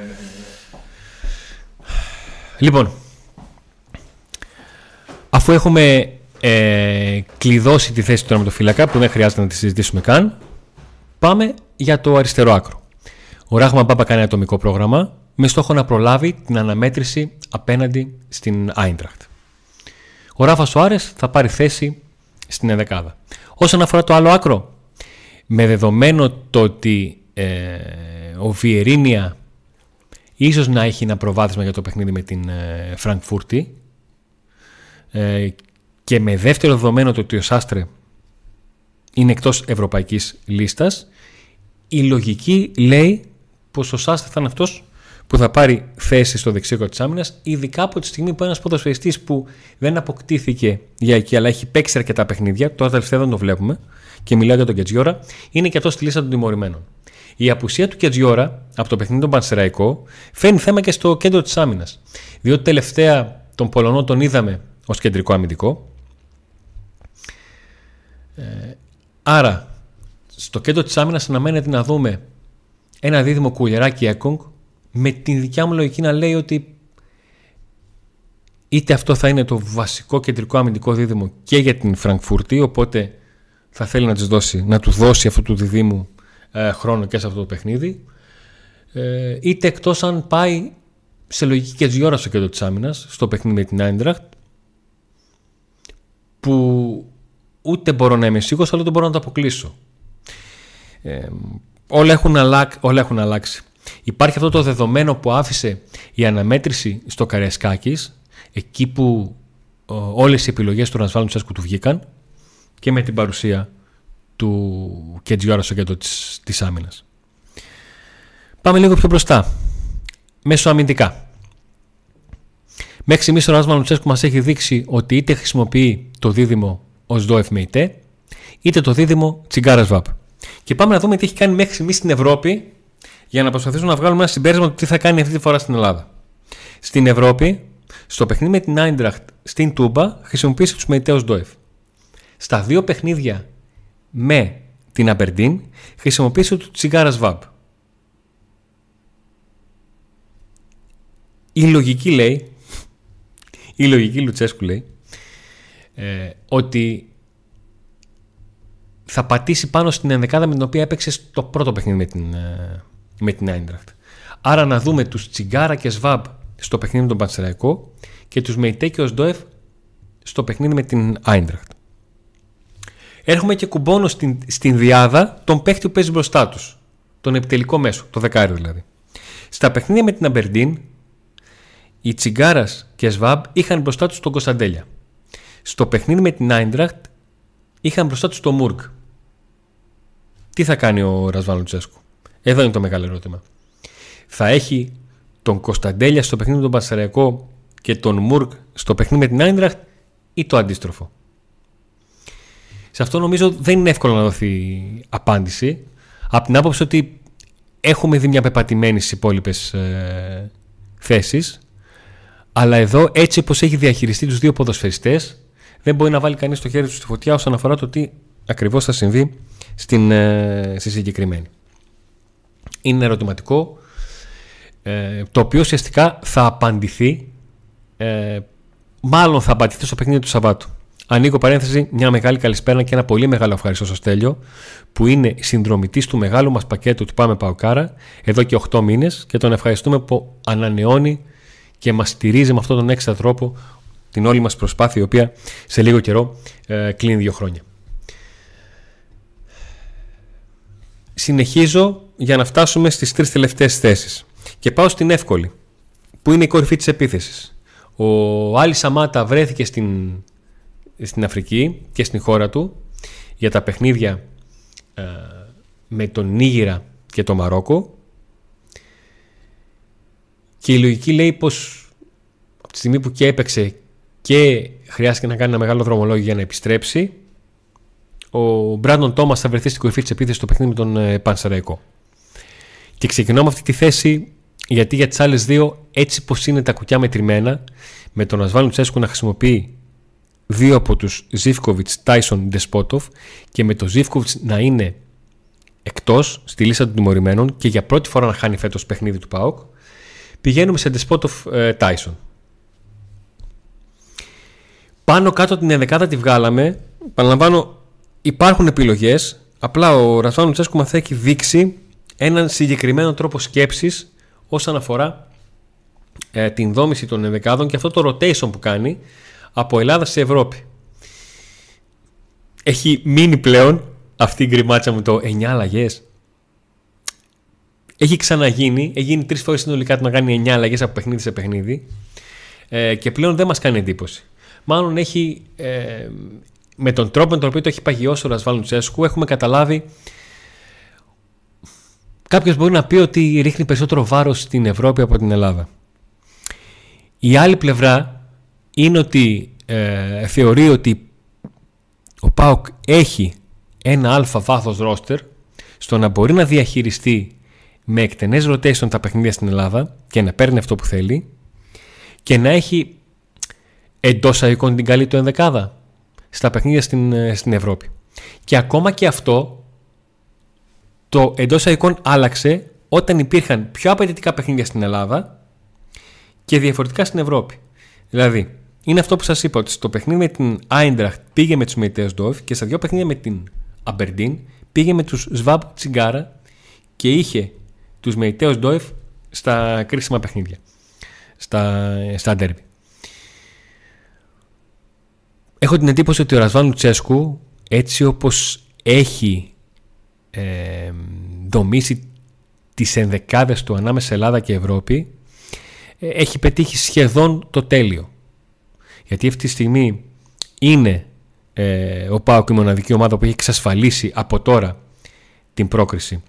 Λοιπόν, αφού έχουμε ε, κλειδώσει τη θέση του τερματοφύλακα που δεν χρειάζεται να τη συζητήσουμε καν, πάμε για το αριστερό άκρο. Ο Ράχμα Μπάμπα κάνει ατομικό πρόγραμμα με στόχο να προλάβει την αναμέτρηση απέναντι στην Άιντραχτ. Ο Ράφα Σοάρες θα πάρει θέση στην ενδεκάδα. Όσον αφορά το άλλο άκρο, με δεδομένο το ότι ε, ο Βιερίνια ίσως να έχει ένα προβάδισμα για το παιχνίδι με την ε, Φραγκφούρτη ε, και με δεύτερο δεδομένο το ότι ο Σάστρε είναι εκτός ευρωπαϊκής λίστας η λογική λέει πως ο Σάστρε θα είναι αυτός που θα πάρει θέση στο δεξιό της άμυνας ειδικά από τη στιγμή που ένας ποδοσφαιριστής που δεν αποκτήθηκε για εκεί αλλά έχει παίξει αρκετά παιχνίδια τώρα τελευταία δεν το βλέπουμε και μιλάω για τον Κετζιόρα είναι και αυτός στη λίστα των τιμωρημένων. Η απουσία του Κετζιόρα από το παιχνίδι των Πανσεραϊκό φέρνει θέμα και στο κέντρο της άμυνας διότι τελευταία τον Πολωνό τον είδαμε ως κεντρικό αμυντικό ε, άρα στο κέντρο της άμυνας αναμένεται να δούμε ένα δίδυμο κουλεράκι Έκογκ με την δικιά μου λογική να λέει ότι είτε αυτό θα είναι το βασικό κεντρικό αμυντικό δίδυμο και για την Φραγκφούρτη οπότε θα θέλει να, της δώσει, να του δώσει αυτού του διδήμου ε, χρόνο και σε αυτό το παιχνίδι ε, είτε εκτός αν πάει σε λογική και τζιόρα στο κέντρο της άμυνας στο παιχνίδι με την Άιντραχτ που ούτε μπορώ να είμαι σίγουρος αλλά δεν μπορώ να το αποκλείσω. Ε, όλα, έχουν αλλάξει, όλα έχουν αλλάξει υπάρχει αυτό το δεδομένο που άφησε η αναμέτρηση στο Καριασκάκης εκεί που ε, όλες οι επιλογές του Ρασβάλου Τσέσκου του βγήκαν και με την παρουσία του Κεντζιόρα στο κέντρο της, της άμυνας. Πάμε λίγο πιο μπροστά. Μέσω αμυντικά. Μέχρι στιγμής ο Ράσμα Λουτσέσκου μας έχει δείξει ότι είτε χρησιμοποιεί το δίδυμο ως Ντόεφ Μεϊτέ, είτε το δίδυμο Τσιγκάρας Βαπ. Και πάμε να δούμε τι έχει κάνει μέχρι στιγμής στην Ευρώπη για να προσπαθήσουμε να βγάλουμε ένα συμπέρασμα του τι θα κάνει αυτή τη φορά στην Ελλάδα. Στην Ευρώπη, στο παιχνίδι με την Άιντραχτ στην Τούμπα, χρησιμοποίησε τους Μεϊτέ ω Ντόεφ. Στα δύο παιχνίδια με την Αμπερντίν, χρησιμοποίησε του Τσιγκάρα Βαπ. Η λογική λέει, η λογική Λουτσέσκου λέει, ε, ότι θα πατήσει πάνω στην ενδεκάδα με την οποία έπαιξε στο πρώτο παιχνίδι με την, ε, με την Άιντραχτ. Άρα να δούμε τους Τσιγκάρα και Σβάμπ στο παιχνίδι με τον Πανσεραϊκό και τους Μεϊτέ και ο Σντοεφ στο παιχνίδι με την Άιντραχτ. Έρχομαι και κουμπώνω στην, στην διάδα τον παίχτη που παίζει μπροστά τους. Τον επιτελικό μέσο, το δεκάριο δηλαδή. Στα παιχνίδια με την Αμπερντίν, οι Τσιγκάρας και Σβάμπ είχαν μπροστά τους τον Κωνσταντέλια. Στο παιχνίδι με την Άιντραχτ είχαν μπροστά τους τον Μουρκ. Τι θα κάνει ο Ρασβάλλον Τσέσκου. Εδώ είναι το μεγάλο ερώτημα. Θα έχει τον Κωνσταντέλια στο παιχνίδι με τον Πασαριακό και τον Μουρκ στο παιχνίδι με την Άιντραχτ ή το αντίστροφο; Σε αυτό νομίζω δεν είναι εύκολο να δοθεί απάντηση. Από την άποψη ότι έχουμε δει μια πεπατημένη στις υπόλοιπες ε, θέσεις. Αλλά εδώ, έτσι όπως έχει διαχειριστεί τους δύο ποδοσφαιριστές, δεν μπορεί να βάλει κανείς το χέρι του στη φωτιά όσον αφορά το τι ακριβώς θα συμβεί στην, ε, στη συγκεκριμένη. Είναι ερωτηματικό ε, το οποίο ουσιαστικά θα απαντηθεί ε, μάλλον θα απαντηθεί στο παιχνίδι του Σαββάτου. Ανοίγω παρένθεση, μια μεγάλη καλησπέρα και ένα πολύ μεγάλο ευχαριστώ στο Στέλιο, που είναι συνδρομητής του μεγάλου μας πακέτου του Πάμε Παοκάρα εδώ και 8 μήνες και τον ευχαριστούμε που ανανεώνει και μας στηρίζει με αυτόν τον έξτρα τρόπο την όλη μας προσπάθεια, η οποία σε λίγο καιρό ε, κλείνει δύο χρόνια. Συνεχίζω για να φτάσουμε στις τρεις τελευταίες θέσεις και πάω στην εύκολη που είναι η κορυφή της επίθεσης. Ο Άλλη Σαμάτα βρέθηκε στην στην Αφρική και στην χώρα του για τα παιχνίδια ε, με τον Νίγηρα και το Μαρόκο και η λογική λέει πως από τη στιγμή που και έπαιξε και χρειάστηκε να κάνει ένα μεγάλο δρομολόγιο για να επιστρέψει ο Μπράντον Τόμας θα βρεθεί στην κορυφή της επίθεσης στο παιχνίδι με τον ε, Πανσεραϊκό. Και ξεκινώ με αυτή τη θέση γιατί για τις άλλες δύο έτσι πως είναι τα κουκιά μετρημένα με τον Ασβάλου Τσέσκου να χρησιμοποιεί δύο από τους Ζίφκοβιτς, Τάισον, Ντεσπότοφ και με το Ζίφκοβιτς να είναι εκτός στη λίστα των τιμωρημένων και για πρώτη φορά να χάνει φέτος παιχνίδι του ΠΑΟΚ πηγαίνουμε σε Ντεσπότοφ ε, Τάισον. Πάνω κάτω την ενδεκάδα τη βγάλαμε. Παραλαμβάνω, υπάρχουν επιλογές. Απλά ο Ρασβάνο Τσέσκου μας έχει δείξει έναν συγκεκριμένο τρόπο σκέψης όσον αφορά ε, την δόμηση των ενδεκάδων και αυτό το rotation που κάνει από Ελλάδα σε Ευρώπη. Έχει μείνει πλέον αυτή η γκριμάτσα μου το 9 αλλαγές. Έχει ξαναγίνει, έχει γίνει τρεις φορές συνολικά το να κάνει 9 αλλαγές από παιχνίδι σε παιχνίδι ε, και πλέον δεν μας κάνει εντύπωση. Μάλλον έχει, ε, με τον τρόπο με τον οποίο το έχει παγιώσει ο Ρασβάλλον Τσέσκου, έχουμε καταλάβει. Κάποιος μπορεί να πει ότι ρίχνει περισσότερο βάρος στην Ευρώπη από την Ελλάδα. Η άλλη πλευρά είναι ότι ε, θεωρεί ότι ο ΠΑΟΚ έχει ένα αλφα βάθος ρόστερ στο να μπορεί να διαχειριστεί με εκτενές rotation τα παιχνίδια στην Ελλάδα και να παίρνει αυτό που θέλει και να έχει εντός αγικών την καλή του ενδεκάδα στα παιχνίδια στην, ε, στην Ευρώπη. Και ακόμα και αυτό το εντός αγικών άλλαξε όταν υπήρχαν πιο απαιτητικά παιχνίδια στην Ελλάδα και διαφορετικά στην Ευρώπη. Δηλαδή, είναι αυτό που σας είπα ότι στο παιχνίδι με την Άιντραχτ πήγε με τους Μεϊτέου Ντόεφ και στα δύο παιχνίδια με την Αμπερντίν πήγε με τους Σβάμπ Τσιγκάρα και είχε τους Μεϊτέου Ντόεφ στα κρίσιμα παιχνίδια. Στα, στα ντέρμπι. Έχω την εντύπωση ότι ο Ρασβάν Λουτσέσκου έτσι όπως έχει ε, δομήσει τις ενδεκάδες του ανάμεσα Ελλάδα και Ευρώπη ε, έχει πετύχει σχεδόν το τέλειο. Γιατί αυτή τη στιγμή είναι ε, ο ΠΑΟΚ η μοναδική ομάδα που έχει εξασφαλίσει από τώρα την πρόκριση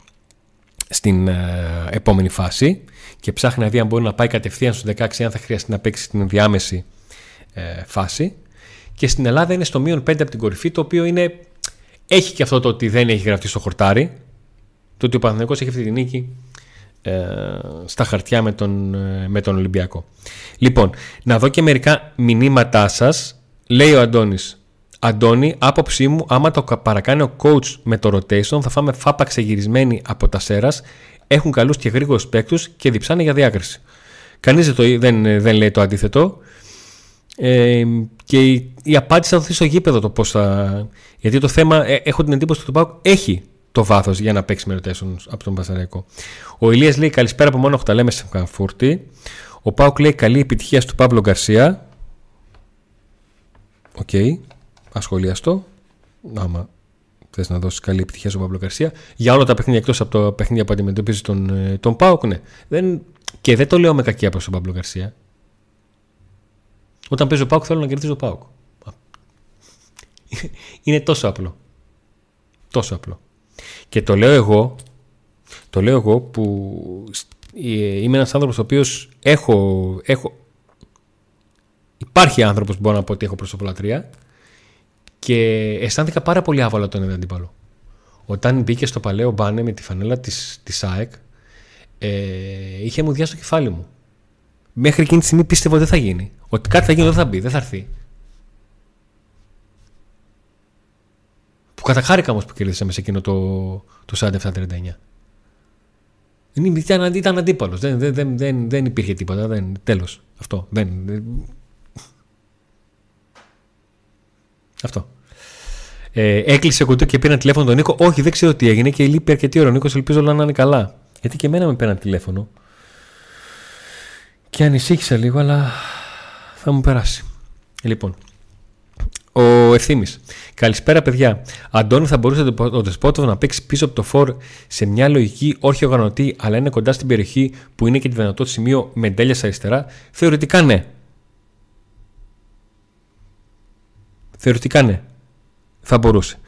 στην ε, επόμενη φάση και ψάχνει να δει αν μπορεί να πάει κατευθείαν στους 16 αν θα χρειαστεί να παίξει στην διάμεση ε, φάση και στην Ελλάδα είναι στο μείον 5 από την κορυφή το οποίο είναι, έχει και αυτό το ότι δεν έχει γραφτεί στο χορτάρι το ότι ο Παναθηναϊκός έχει αυτή τη νίκη ε, στα χαρτιά με τον, ε, με τον Ολυμπιακό. Λοιπόν, να δω και μερικά μηνύματά σας. Λέει ο Αντώνης, Αντώνη, άποψή μου, άμα το παρακάνει ο coach με το rotation, θα φάμε φάπα ξεγυρισμένη από τα σέρας. Έχουν καλούς και γρήγορους παίκτους και διψάνε για διάκριση. Κανείς δεν, δεν, δεν λέει το αντίθετο. Ε, και η, η απάντηση θα δοθεί στο γήπεδο το πώς θα. Γιατί το θέμα, ε, έχω την εντύπωση ότι το Πάουκ έχει το βάθος για να παίξει με rotation από τον Πασαρέκο. Ο Ηλίας λέει καλησπέρα από μόνο τα λέμε σε Φραγκφούρτη. Ο Πάουκ λέει καλή επιτυχία στο Παύλο Γκαρσία. OK. Okay. Ασχολιαστό. Άμα θες να δώσεις καλή επιτυχία στον Πάμπλο Γκαρσία. Για όλα τα παιχνίδια εκτός από το παιχνίδια που αντιμετωπίζει τον, ε, τον ΠΑΟΚ, ναι. Δεν... Και δεν το λέω με κακία προς τον Πάμπλο Γκαρσία. Όταν παίζω ΠΑΟΚ θέλω να κερδίζω ΠΑΟΚ. Είναι τόσο απλό. Τόσο απλό. Και το λέω εγώ, το λέω εγώ που είμαι ένας άνθρωπος ο οποίος έχω, έχω υπάρχει άνθρωπος που μπορώ να πω ότι έχω προσωπολατρία και αισθάνθηκα πάρα πολύ άβολα τον αντίπαλο. Όταν μπήκε στο παλαιό μπάνε με τη φανέλα της, της ΑΕΚ ε, είχε μου διάσει το κεφάλι μου. Μέχρι εκείνη τη στιγμή πίστευα ότι δεν θα γίνει. Ότι κάτι θα γίνει, δεν θα μπει, δεν θα έρθει. Που καταχάρηκα όμως που κερδίσαμε σε εκείνο το, το 47-39. Ήταν, ήταν αντίπαλος. Δεν, δεν, δεν, δεν υπήρχε τίποτα. Δεν, τέλος. Αυτό. Δεν, Αυτό. Ε, έκλεισε κουτί και πήραν τηλέφωνο τον Νίκο. Όχι, δεν ξέρω τι έγινε και λείπει αρκετή ώρα. Ο Νίκος ελπίζω να είναι καλά. Γιατί και εμένα με πήραν τηλέφωνο. Και ανησύχησα λίγο, αλλά θα μου περάσει. Λοιπόν, ο Ευθύμης. Καλησπέρα, παιδιά. Αντώνη, θα μπορούσε ο Δεσπότοβ να παίξει πίσω από το φόρ σε μια λογική όχι οργανωτή, αλλά είναι κοντά στην περιοχή που είναι και τη δυνατό σημείο με τέλεια αριστερά. Θεωρητικά ναι. Θεωρητικά ναι. Θα μπορούσε.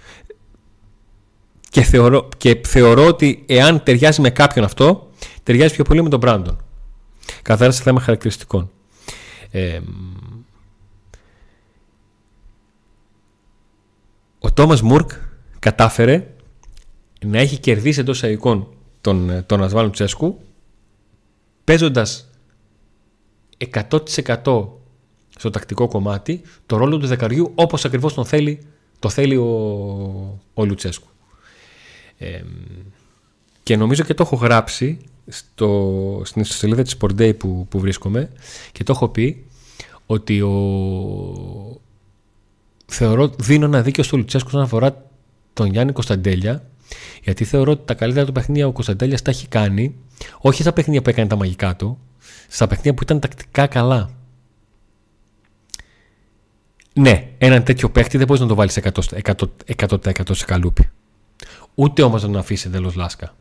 Και θεωρώ, και θεωρώ ότι εάν ταιριάζει με κάποιον αυτό, ταιριάζει πιο πολύ με τον Μπράντον. Καθαρά σε θέμα χαρακτηριστικών. Ε, ο Τόμας Μουρκ κατάφερε να έχει κερδίσει εντός εικόν τον, τον Ασβάλου Τσέσκου παίζοντας 100% στο τακτικό κομμάτι το ρόλο του δεκαριού όπως ακριβώς τον θέλει, το θέλει ο, ο Λουτσέσκου. Ε, και νομίζω και το έχω γράψει στο, στην ιστοσελίδα της Sport Day που, που βρίσκομαι και το έχω πει ότι ο, θεωρώ δίνω ένα δίκιο στο Λουτσέσκου όσον αφορά τον Γιάννη Κωνσταντέλια γιατί θεωρώ ότι τα καλύτερα του παιχνίδια ο Κωνσταντέλιας τα έχει κάνει όχι στα παιχνίδια που έκανε τα μαγικά του στα παιχνίδια που ήταν τακτικά καλά ναι, έναν τέτοιο παίχτη δεν μπορείς να το βάλεις 100%, 100%, 100% σε καλούπι. Ούτε όμως να τον αφήσεις εντελώς λάσκα.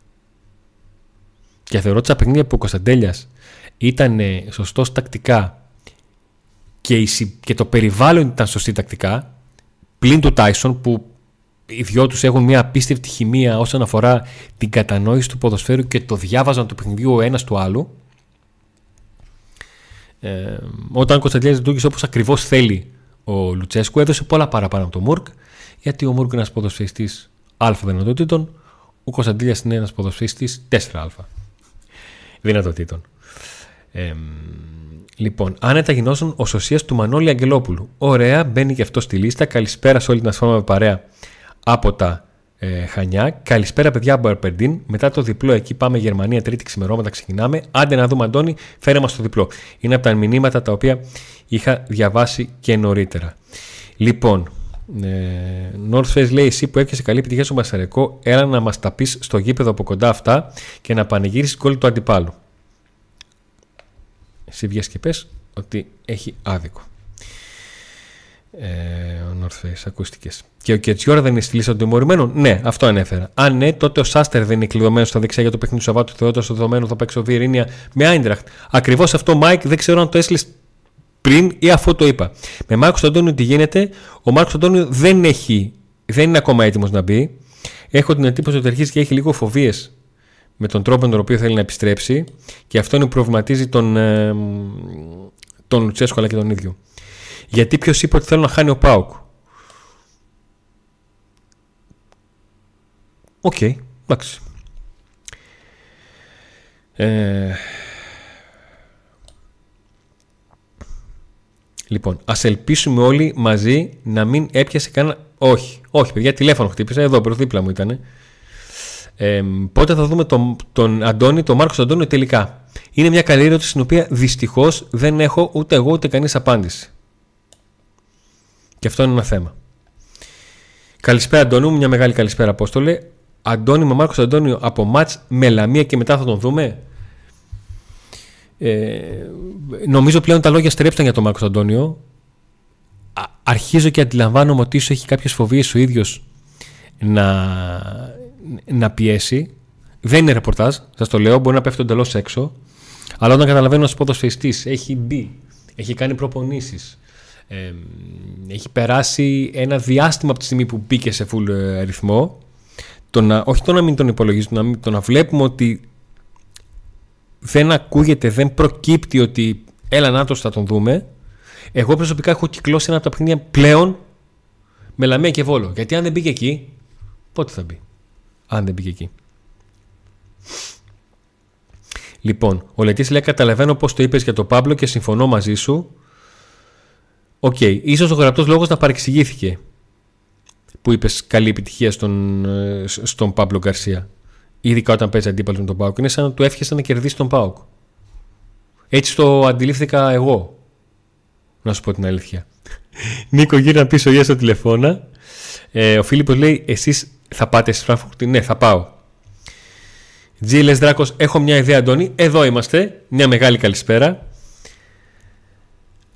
Και θεωρώ ότι στα παιχνίδια που ο Κωνσταντέλιας ήταν σωστός τακτικά και, και το περιβάλλον ήταν σωστή τακτικά, πλην του Τάισον που οι δυο τους έχουν μια απίστευτη χημεία όσον αφορά την κατανόηση του ποδοσφαίρου και το διάβαζαν του παιχνιδιού ο ένας του άλλου. Ε, όταν ο Κωνσταντέλιας λειτουργήσε όπως ακριβώς θέλει ο Λουτσέσκου έδωσε πολλά παραπάνω από τον Μουρκ, γιατί ο Μουρκ είναι ένας ποδοσφαιριστής Α δυνατοτήτων, ο Κωνσταντήλια είναι ένας ποδοσφαιριστής 4Α δυνατοτήτων. Ε, λοιπόν, άνετα γινώσουν ο σωσίας του Μανώλη Αγγελόπουλου. Ωραία, μπαίνει και αυτός στη λίστα. Καλησπέρα σε όλη την ασφάλεια παρέα από τα ε, Χανιά. Καλησπέρα, παιδιά από Αρπεντίν. Μετά το διπλό εκεί πάμε Γερμανία, τρίτη ξημερώματα ξεκινάμε. Άντε να δούμε, Αντώνη, φέρε μας το διπλό. Είναι από τα μηνύματα τα οποία είχα διαβάσει και νωρίτερα. Λοιπόν, ε, North Face λέει εσύ που έρχεσαι καλή επιτυχία στο Μασαρεκό, έλα να μας τα πεις στο γήπεδο από κοντά αυτά και να πανηγύρισεις κόλλη του αντιπάλου. Εσύ βγες και πες ότι έχει άδικο. Ε, ο North Face, ακούστηκες. Και ο Κετσιόρα δεν είναι στη λίστα των τιμωρημένων. Ναι, αυτό ανέφερα. Αν ναι, τότε ο Σάστερ δεν είναι κλειδωμένος στα δεξιά για το παιχνίδι του Σαββάτου Θεότητα στο δεδομένο θα παίξει ο Βιερίνια με Άιντραχτ. Ακριβώς αυτό, Μάικ, δεν ξέρω αν το έστειλες πριν ή αφού το είπα. Με Μάρκος Αντώνιο τι γίνεται, ο Μάρκος Αντώνιο δεν, έχει, δεν είναι ακόμα έτοιμος να μπει. Έχω την εντύπωση ότι αρχίζει και έχει λίγο φοβίες με τον τρόπο με τον οποίο θέλει να επιστρέψει και αυτό είναι που προβληματίζει τον, ε, τον Λουτσέσκο αλλά και τον ίδιο. Γιατί ποιος είπε ότι θέλω να χάνει ο ΠΑΟΚ. OK, okay, εντάξει. Ε, λοιπόν, ας ελπίσουμε όλοι μαζί να μην έπιασε κανένα... Όχι, όχι παιδιά, τηλέφωνο χτύπησα, εδώ δίπλα μου ήταν. Ε, πότε θα δούμε τον, τον Αντώνη, τον Μάρκος Αντώνη τελικά. Είναι μια καλή ερώτηση στην οποία δυστυχώς δεν έχω ούτε εγώ ούτε κανείς απάντηση. Και αυτό είναι ένα θέμα. Καλησπέρα Αντώνη μου, μια μεγάλη καλησπέρα Απόστολε. Αντώνη με Μάρκος Αντώνιο από μάτς με Λαμία και μετά θα τον δούμε. Ε, νομίζω πλέον τα λόγια στρέψαν για τον Μάρκος Αντώνιο. αρχίζω και αντιλαμβάνομαι ότι ίσως έχει κάποιες φοβίες ο ίδιος να, να πιέσει. Δεν είναι ρεπορτάζ, σας το λέω, μπορεί να πέφτει εντελώς έξω. Αλλά όταν καταλαβαίνω ένας ποδοσφαιριστής έχει μπει, έχει κάνει προπονήσεις, ε, έχει περάσει ένα διάστημα από τη στιγμή που μπήκε σε full ε, ρυθμό. Το να, όχι το να μην τον υπολογίζουμε, το να, το να βλέπουμε ότι δεν ακούγεται, δεν προκύπτει ότι έλα να το θα τον δούμε. Εγώ προσωπικά έχω κυκλώσει ένα από τα παιχνίδια πλέον με Λαμία και Βόλο. Γιατί αν δεν μπήκε εκεί, πότε θα μπει; Αν δεν μπήκε εκεί. Λοιπόν, ο Λετής λέει: Καταλαβαίνω πώς το είπες για τον Πάμπλο και συμφωνώ μαζί σου. OK, okay. ίσως ο γραπτός λόγος να παρεξηγήθηκε που είπες καλή επιτυχία στον, ε, στον Πάμπλο Γκαρσία. Ειδικά όταν παίζει αντίπαλος με τον ΠΑΟΚ. Είναι σαν να του εύχεσαι να κερδίσει τον ΠΑΟΚ. Έτσι το αντιλήφθηκα εγώ. Να σου πω την αλήθεια. Νίκο, γύρνα πίσω για στο τηλεφώνα. Ε, ο Φίλιππος λέει: Εσείς θα πάτε στη Φραγκφούρτη; Ναι, θα πάω. Τζίλες Δράκος, έχω μια ιδέα, Αντώνη. Εδώ είμαστε. Μια μεγάλη καλησπέρα.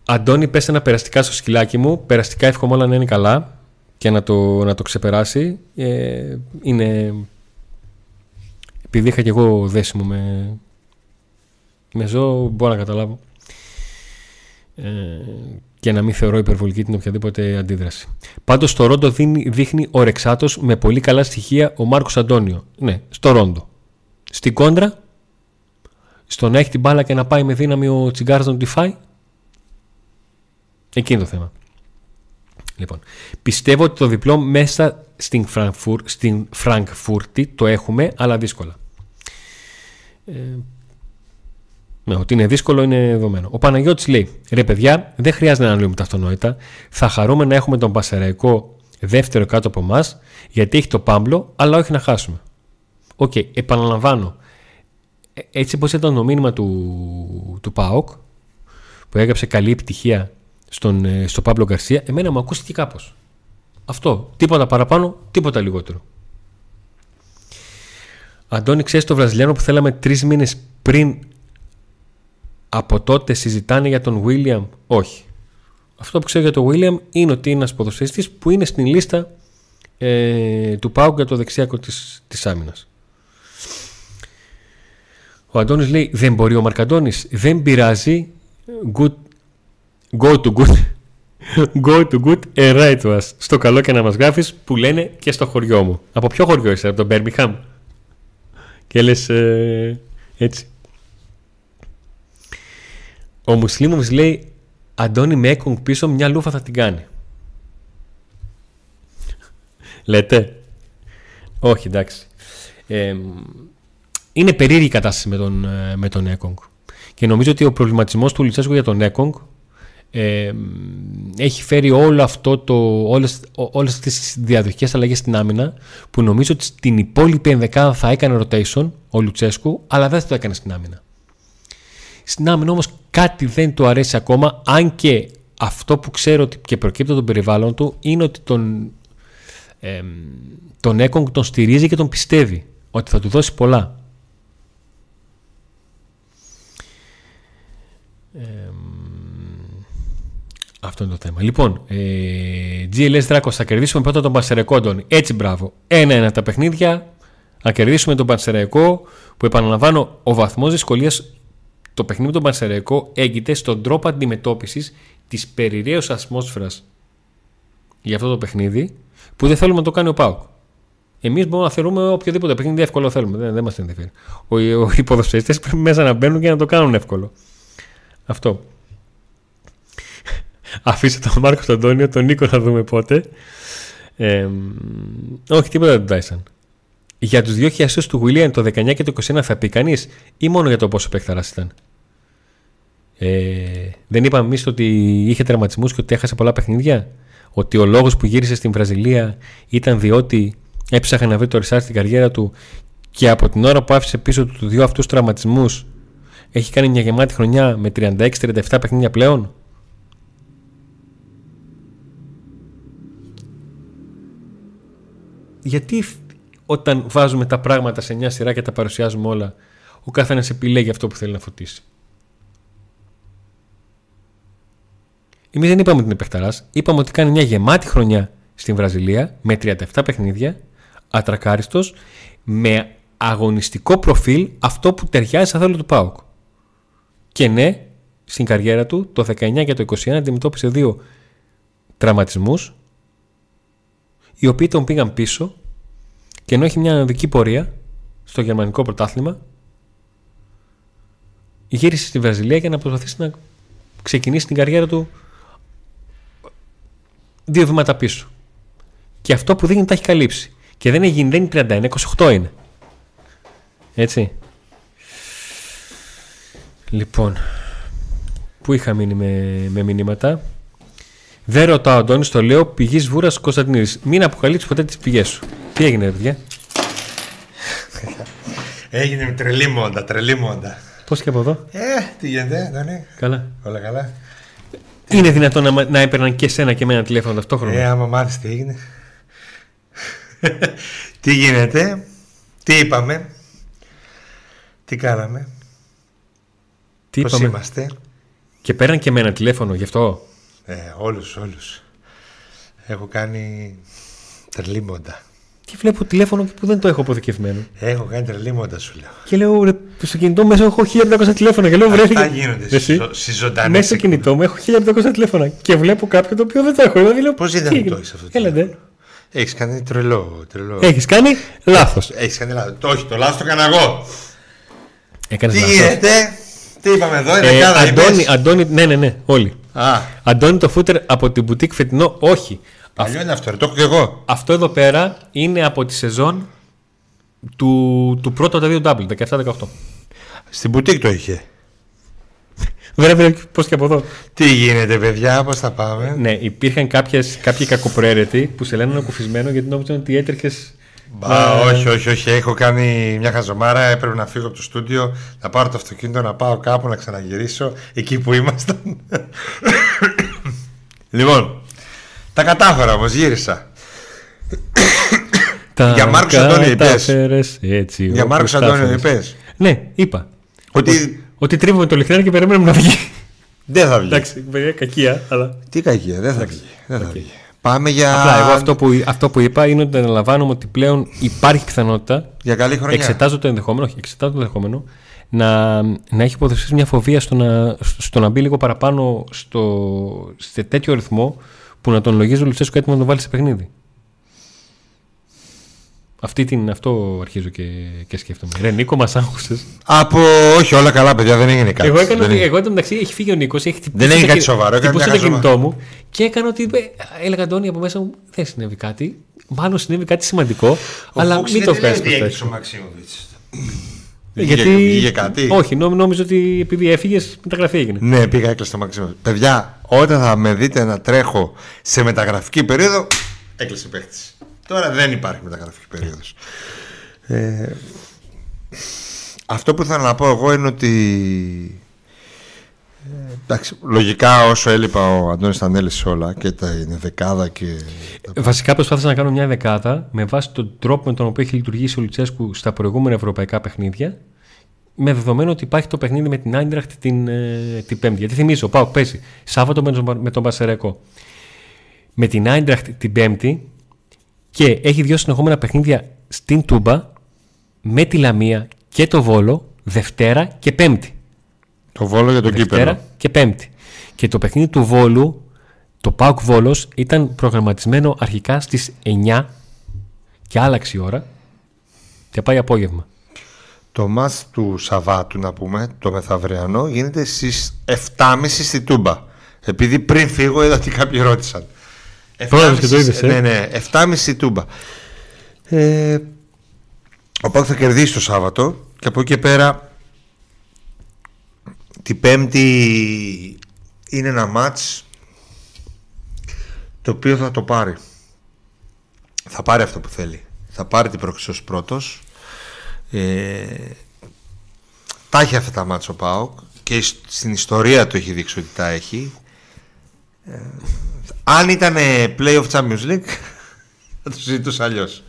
Αντώνη, πες ένα περαστικά στο σκυλάκι μου. Περαστικά εύχομαι όλα να είναι καλά και να το, να το ξεπεράσει. Ε, είναι. Επειδή είχα και εγώ δέσιμο με, με ζώο, μπορώ να καταλάβω. Ε, και να μην θεωρώ υπερβολική την οποιαδήποτε αντίδραση. Πάντως στο Ρόντο δείχνει, δείχνει ορεξάτο με πολύ καλά στοιχεία ο Μάρκος Αντώνιο. Ναι, στο Ρόντο. Στην κόντρα, στο να έχει την μπάλα και να πάει με δύναμη ο Τσιγκάρας να τη φάει. Εκεί είναι το θέμα. Λοιπόν, πιστεύω ότι το διπλό μέσα στην, Φραγκφούρ, στην Φραγκφούρτη το έχουμε, αλλά δύσκολα. Ε, ναι, ότι είναι δύσκολο είναι δεδομένο. Ο Παναγιώτης λέει: Ρε παιδιά, δεν χρειάζεται να αναλύουμε τα αυτονόητα. Θα χαρούμε να έχουμε τον Πανσερραϊκό δεύτερο κάτω από εμάς, γιατί έχει τον Πάμπλο, αλλά όχι να χάσουμε. OK, okay, επαναλαμβάνω. Ε, έτσι όπως ήταν το μήνυμα του, του ΠΑΟΚ, που έγραψε καλή επιτυχία στον, ε, στο Πάμπλο Γκαρσία, εμένα μου ακούστηκε κάπως. Αυτό. Τίποτα παραπάνω, τίποτα λιγότερο. Αντώνη, ξέρεις το Βραζιλιάνο που θέλαμε τρεις μήνες πριν από τότε συζητάνε για τον William; Όχι. Αυτό που ξέρω για τον William είναι ότι είναι ένας ποδοσφαιριστής που είναι στην λίστα ε, του Πάου για το δεξιάκο της, της άμυνας. Ο Αντώνης λέει δεν μπορεί ο Μαρκαντώνης, δεν πειράζει good, go to good go to good and write to us στο καλό και να μας γράφεις που λένε και στο χωριό μου. Από ποιο χωριό είσαι, από τον Birmingham; Και λες ε, έτσι. Ο Μουσλίμος λέει Αντώνη με έκογκ πίσω μια λούφα θα την κάνει. Λέτε. Όχι εντάξει. είναι περίεργη η κατάσταση με τον, ε, με τον Έκογκ. Και νομίζω ότι ο προβληματισμός του Λουτσέσκου για τον Έκογκ έχει φέρει όλο αυτό το, όλες, όλες τις διαδοχικές αλλαγές στην άμυνα που νομίζω ότι στην υπόλοιπη ενδεκάδα θα έκανε rotation ο Λουτσέσκου αλλά δεν θα το έκανε στην άμυνα. Στην άμυνα όμως κάτι δεν του αρέσει ακόμα, αν και αυτό που ξέρω ότι και προκύπτει από τον περιβάλλον του είναι ότι τον, ε, τον Έκογκ τον στηρίζει και τον πιστεύει ότι θα του δώσει πολλά. Αυτό είναι το θέμα. Λοιπόν, ε, GLS Δράκος θα κερδίσουμε πρώτα τον Πανσερεκό Έτσι μπράβο. Ένα-ένα τα παιχνίδια. Να κερδίσουμε τον Πανσεραϊκό που επαναλαμβάνω ο βαθμός δυσκολίας το παιχνίδι του Μπαρσεραϊκό έγκυται στον τρόπο αντιμετώπισης της περιραίωση ατμόσφαιρας για αυτό το παιχνίδι που δεν θέλουμε να το κάνει ο Πάουκ. Εμείς μπορούμε να θεωρούμε οποιοδήποτε παιχνίδι εύκολο θέλουμε. Δεν, δεν μας ενδιαφέρει. Ο, ο, οι ποδοσφαιριστέ πρέπει μέσα να μπαίνουν και να το κάνουν εύκολο. Αυτό. Αφήστε τον Μάρκος Αντώνιο, τον Νίκο να δούμε πότε. Ε, όχι, τίποτα δεν τον Τάισαν. Για τους δύο χιλιαστού του Γουίλιαν το 19 και το 21 θα πει κανείς ή μόνο για το πόσο παιχταρά ήταν; Ε, δεν είπαμε εμείς ότι είχε τραυματισμού και ότι έχασε πολλά παιχνίδια; Ότι ο λόγος που γύρισε στην Βραζιλία ήταν διότι έψαχνε να βρει το ρισάρ στην καριέρα του και από την ώρα που άφησε πίσω του δύο αυτούς τραυματισμούς έχει κάνει μια γεμάτη χρονιά με 36-37 παιχνίδια πλέον; Γιατί όταν βάζουμε τα πράγματα σε μια σειρά και τα παρουσιάζουμε όλα, ο καθένας επιλέγει αυτό που θέλει να φωτίσει. Εμείς δεν είπαμε ότι είναι παιχταράς. Είπαμε ότι κάνει μια γεμάτη χρονιά στην Βραζιλία με 37 παιχνίδια, ατρακάριστος, με αγωνιστικό προφίλ αυτό που ταιριάζει σαν θέλω του Πάουκ. Και ναι, στην καριέρα του το 19 και το 21 αντιμετώπισε δύο τραυματισμούς οι οποίοι τον πήγαν πίσω και ενώ έχει μια αναδική πορεία στο γερμανικό πρωτάθλημα γύρισε στη Βραζιλία για να προσπαθήσει να ξεκινήσει την καριέρα του δύο βήματα πίσω. Και αυτό που δείχνει τα έχει καλύψει. Και δεν, έγινε, δεν είναι 31, 28 είναι. Έτσι. Λοιπόν, πού είχα μείνει με, με μηνύματα; Δεν ρωτάω, Αντώνη, το λέω πηγής Βούρας Κωνσταντινίδης. Μην αποκαλύψεις ποτέ τις πηγές σου. Τι έγινε, ρε παιδιά; Έγινε με τρελή μόντα, τρελή μόντα. Πώς και από εδώ; Ε, τι γίνεται, Αντώνη; Καλά. Όλα καλά. Είναι δυνατόν να, να έπαιρναν και σένα και εμένα τηλέφωνο ταυτόχρονα; Ε, άμα μάθεις τι έγινε. τι γίνεται, τι είπαμε, τι κάναμε, τι πώς είπαμε; είμαστε; Και πέραν και εμένα τηλέφωνο γι' αυτό. Ε, όλους, όλους. Έχω κάνει τρελή μόντα. Και βλέπω τηλέφωνο που δεν το έχω αποθηκευμένο. Έχω κάνει τρελή μόντα σου λέω. Και λέω, ρε, στο κινητό μέσα έχω 1500 τηλέφωνα. Και λέω, βρέθηκε. Αυτά γίνονται Εσύ, στις ζω- στις ζωντανές Μέσα στο εκπομπές. κινητό μου έχω 1500 τηλέφωνα. Και βλέπω κάποιο το οποίο δεν το έχω. Δηλαδή λέω, Πώς τι δεν το έγινε; έχεις αυτό το Έλατε. τηλέφωνο; Έχεις κάνει τρελό, τρελό. Έχεις κάνει λάθος. Έχεις κάνει λάθος. Το, όχι, το λάθος το έκανα εγώ. Έκανες Τι λάθος. γίνεται, τι είπαμε εδώ, είναι Ε, δεκάδα Αντώνη, είπες; Αντώνη, ναι, ναι, ναι, όλοι. Α, Αντώνη το φούτερ από την μπουτίκ φετινό, όχι. παλιό είναι αυτό, ρε, το έχω και εγώ. Αυτό εδώ πέρα είναι από τη σεζόν του, του πρώτου από τα δύο double, 17-18. Στην μπουτίκ το είχε. Βέβαια, πώς και από εδώ. Τι γίνεται, παιδιά, πώς θα πάμε; Ναι, υπήρχαν κάποιες, κάποιοι κακοπροαίρετοι που σε λένε ένα κουφισμένος γιατί νόμιζαν ότι έτρεχες. Μπα, όχι, όχι, όχι. Έχω κάνει μια χαζομάρα. Έπρεπε να φύγω από το στούντιο, να πάρω το αυτοκίνητο, να πάω κάπου, να ξαναγυρίσω εκεί που ήμασταν. λοιπόν, τα κατάφερα όμως, γύρισα. Για Μάρκος Αντώνιο είπες. Έτσι, Για όπως Μάρκος τα Αντώνιο, έφερες. είπες. Ναι, είπα. Ότι Ότι τρίβουμε το λιχνάρι και περιμένουμε να βγει. δεν θα βγει. Εντάξει, παιδιά, κακία, αλλά. Τι κακία, δεν θα βγει. Δεν θα βγει. Πάμε για, Απλά εγώ αυτό που, αυτό που είπα είναι ότι αναλαμβάνομαι ότι πλέον υπάρχει πιθανότητα για καλή χρονιά. Εξετάζω το ενδεχόμενο, όχι, εξετάζω το ενδεχόμενο να, να έχει υποδοθεί μια φοβία στο να, στο να μπει λίγο παραπάνω στο, σε τέτοιο ρυθμό που να τον λογίζει ο Λουτσέσκο έτοιμος να τον βάλει σε παιχνίδι. Αυτή την, αυτό αρχίζω και, και σκέφτομαι. Ρε Νίκο, μας άγχωσε. Από. Όχι, όλα καλά, παιδιά, δεν έγινε κάτι. Εγώ έκανα Δεν ότι. έγινε. Εγώ εν τω μεταξύ έχει φύγει ο Νίκος. Έχει χτυπήσει Δεν έγινε το κάτι κι- σοβαρό, έκανε χτυπούσε μια το χαζομάρα. κινητό μου και έκανα ότι. ε, Έλεγα Αντώνη από μέσα μου δεν συνέβη κάτι. Μάλλον συνέβη κάτι σημαντικό. Ο αλλά Φούξ μην το γιατί λέει βγάζει ότι προς τα έκλεισε έξω. ο Μαξίμοβιτς. Γιατί... Βγήκε- βγήκε κάτι; Όχι, νόμι, νόμιζα ότι επειδή έφυγες, μεταγραφή έγινε. Ναι, πήγα έκλεισε το Μαξίμοβιτ. Παιδιά, όταν θα με δείτε να τρέχω σε μεταγραφική περίοδο, έκλεισε παίχτης. Τώρα δεν υπάρχει μεταγραφική περίοδος. Ε, αυτό που ήθελα να πω εγώ είναι ότι ε, εντάξει, λογικά όσο έλειπα ο Αντώνης τα ανέλησε όλα και τα είναι δεκάδα και Βασικά προσπάθησα να κάνω μια δεκάδα με βάση τον τρόπο με τον οποίο έχει λειτουργήσει ο Λουτσέσκου στα προηγούμενα ευρωπαϊκά παιχνίδια. Με δεδομένο ότι υπάρχει το παιχνίδι με την Άιντραχτ την, ε, την Πέμπτη. Γιατί θυμίζω, ο Πάουκ παίζει Σάββατο με τον, με τον Πασεραϊκό. Με την Άιντραχτ την Πέμπτη και έχει δύο συνεχόμενα παιχνίδια στην Τούμπα με τη Λαμία και το Βόλο Δευτέρα και Πέμπτη. το βόλο για τον Δευτέρα κύπελο. και Πέμπτη. Και το παιχνίδι του Βόλου, το ΠΑΟΚ Βόλος, ήταν προγραμματισμένο αρχικά στις 9 και άλλαξε η ώρα και πάει απόγευμα. Το μάτς του Σαββάτου, να πούμε, το μεθαυριανό, γίνεται στις 7.30 στη Τούμπα. Επειδή πριν φύγω είδα ότι κάποιοι ρώτησαν. Πρόλαβες και το είδες, ε; Ναι, ναι, 7.30 στη Τούμπα. Ε, οπότε θα κερδίσει το Σάββατο και από εκεί και πέρα την Πέμπτη είναι ένα μάτς το οποίο θα το πάρει. Θα πάρει αυτό που θέλει. Θα πάρει την πρόκληση ως πρώτος. Ε, τα έχει αυτά τα μάτς ο ΠΑΟΚ και στην ιστορία του έχει δείξει ότι τα έχει. Ε, αν ήταν Play of Champions League θα το συζητούσα αλλιώς.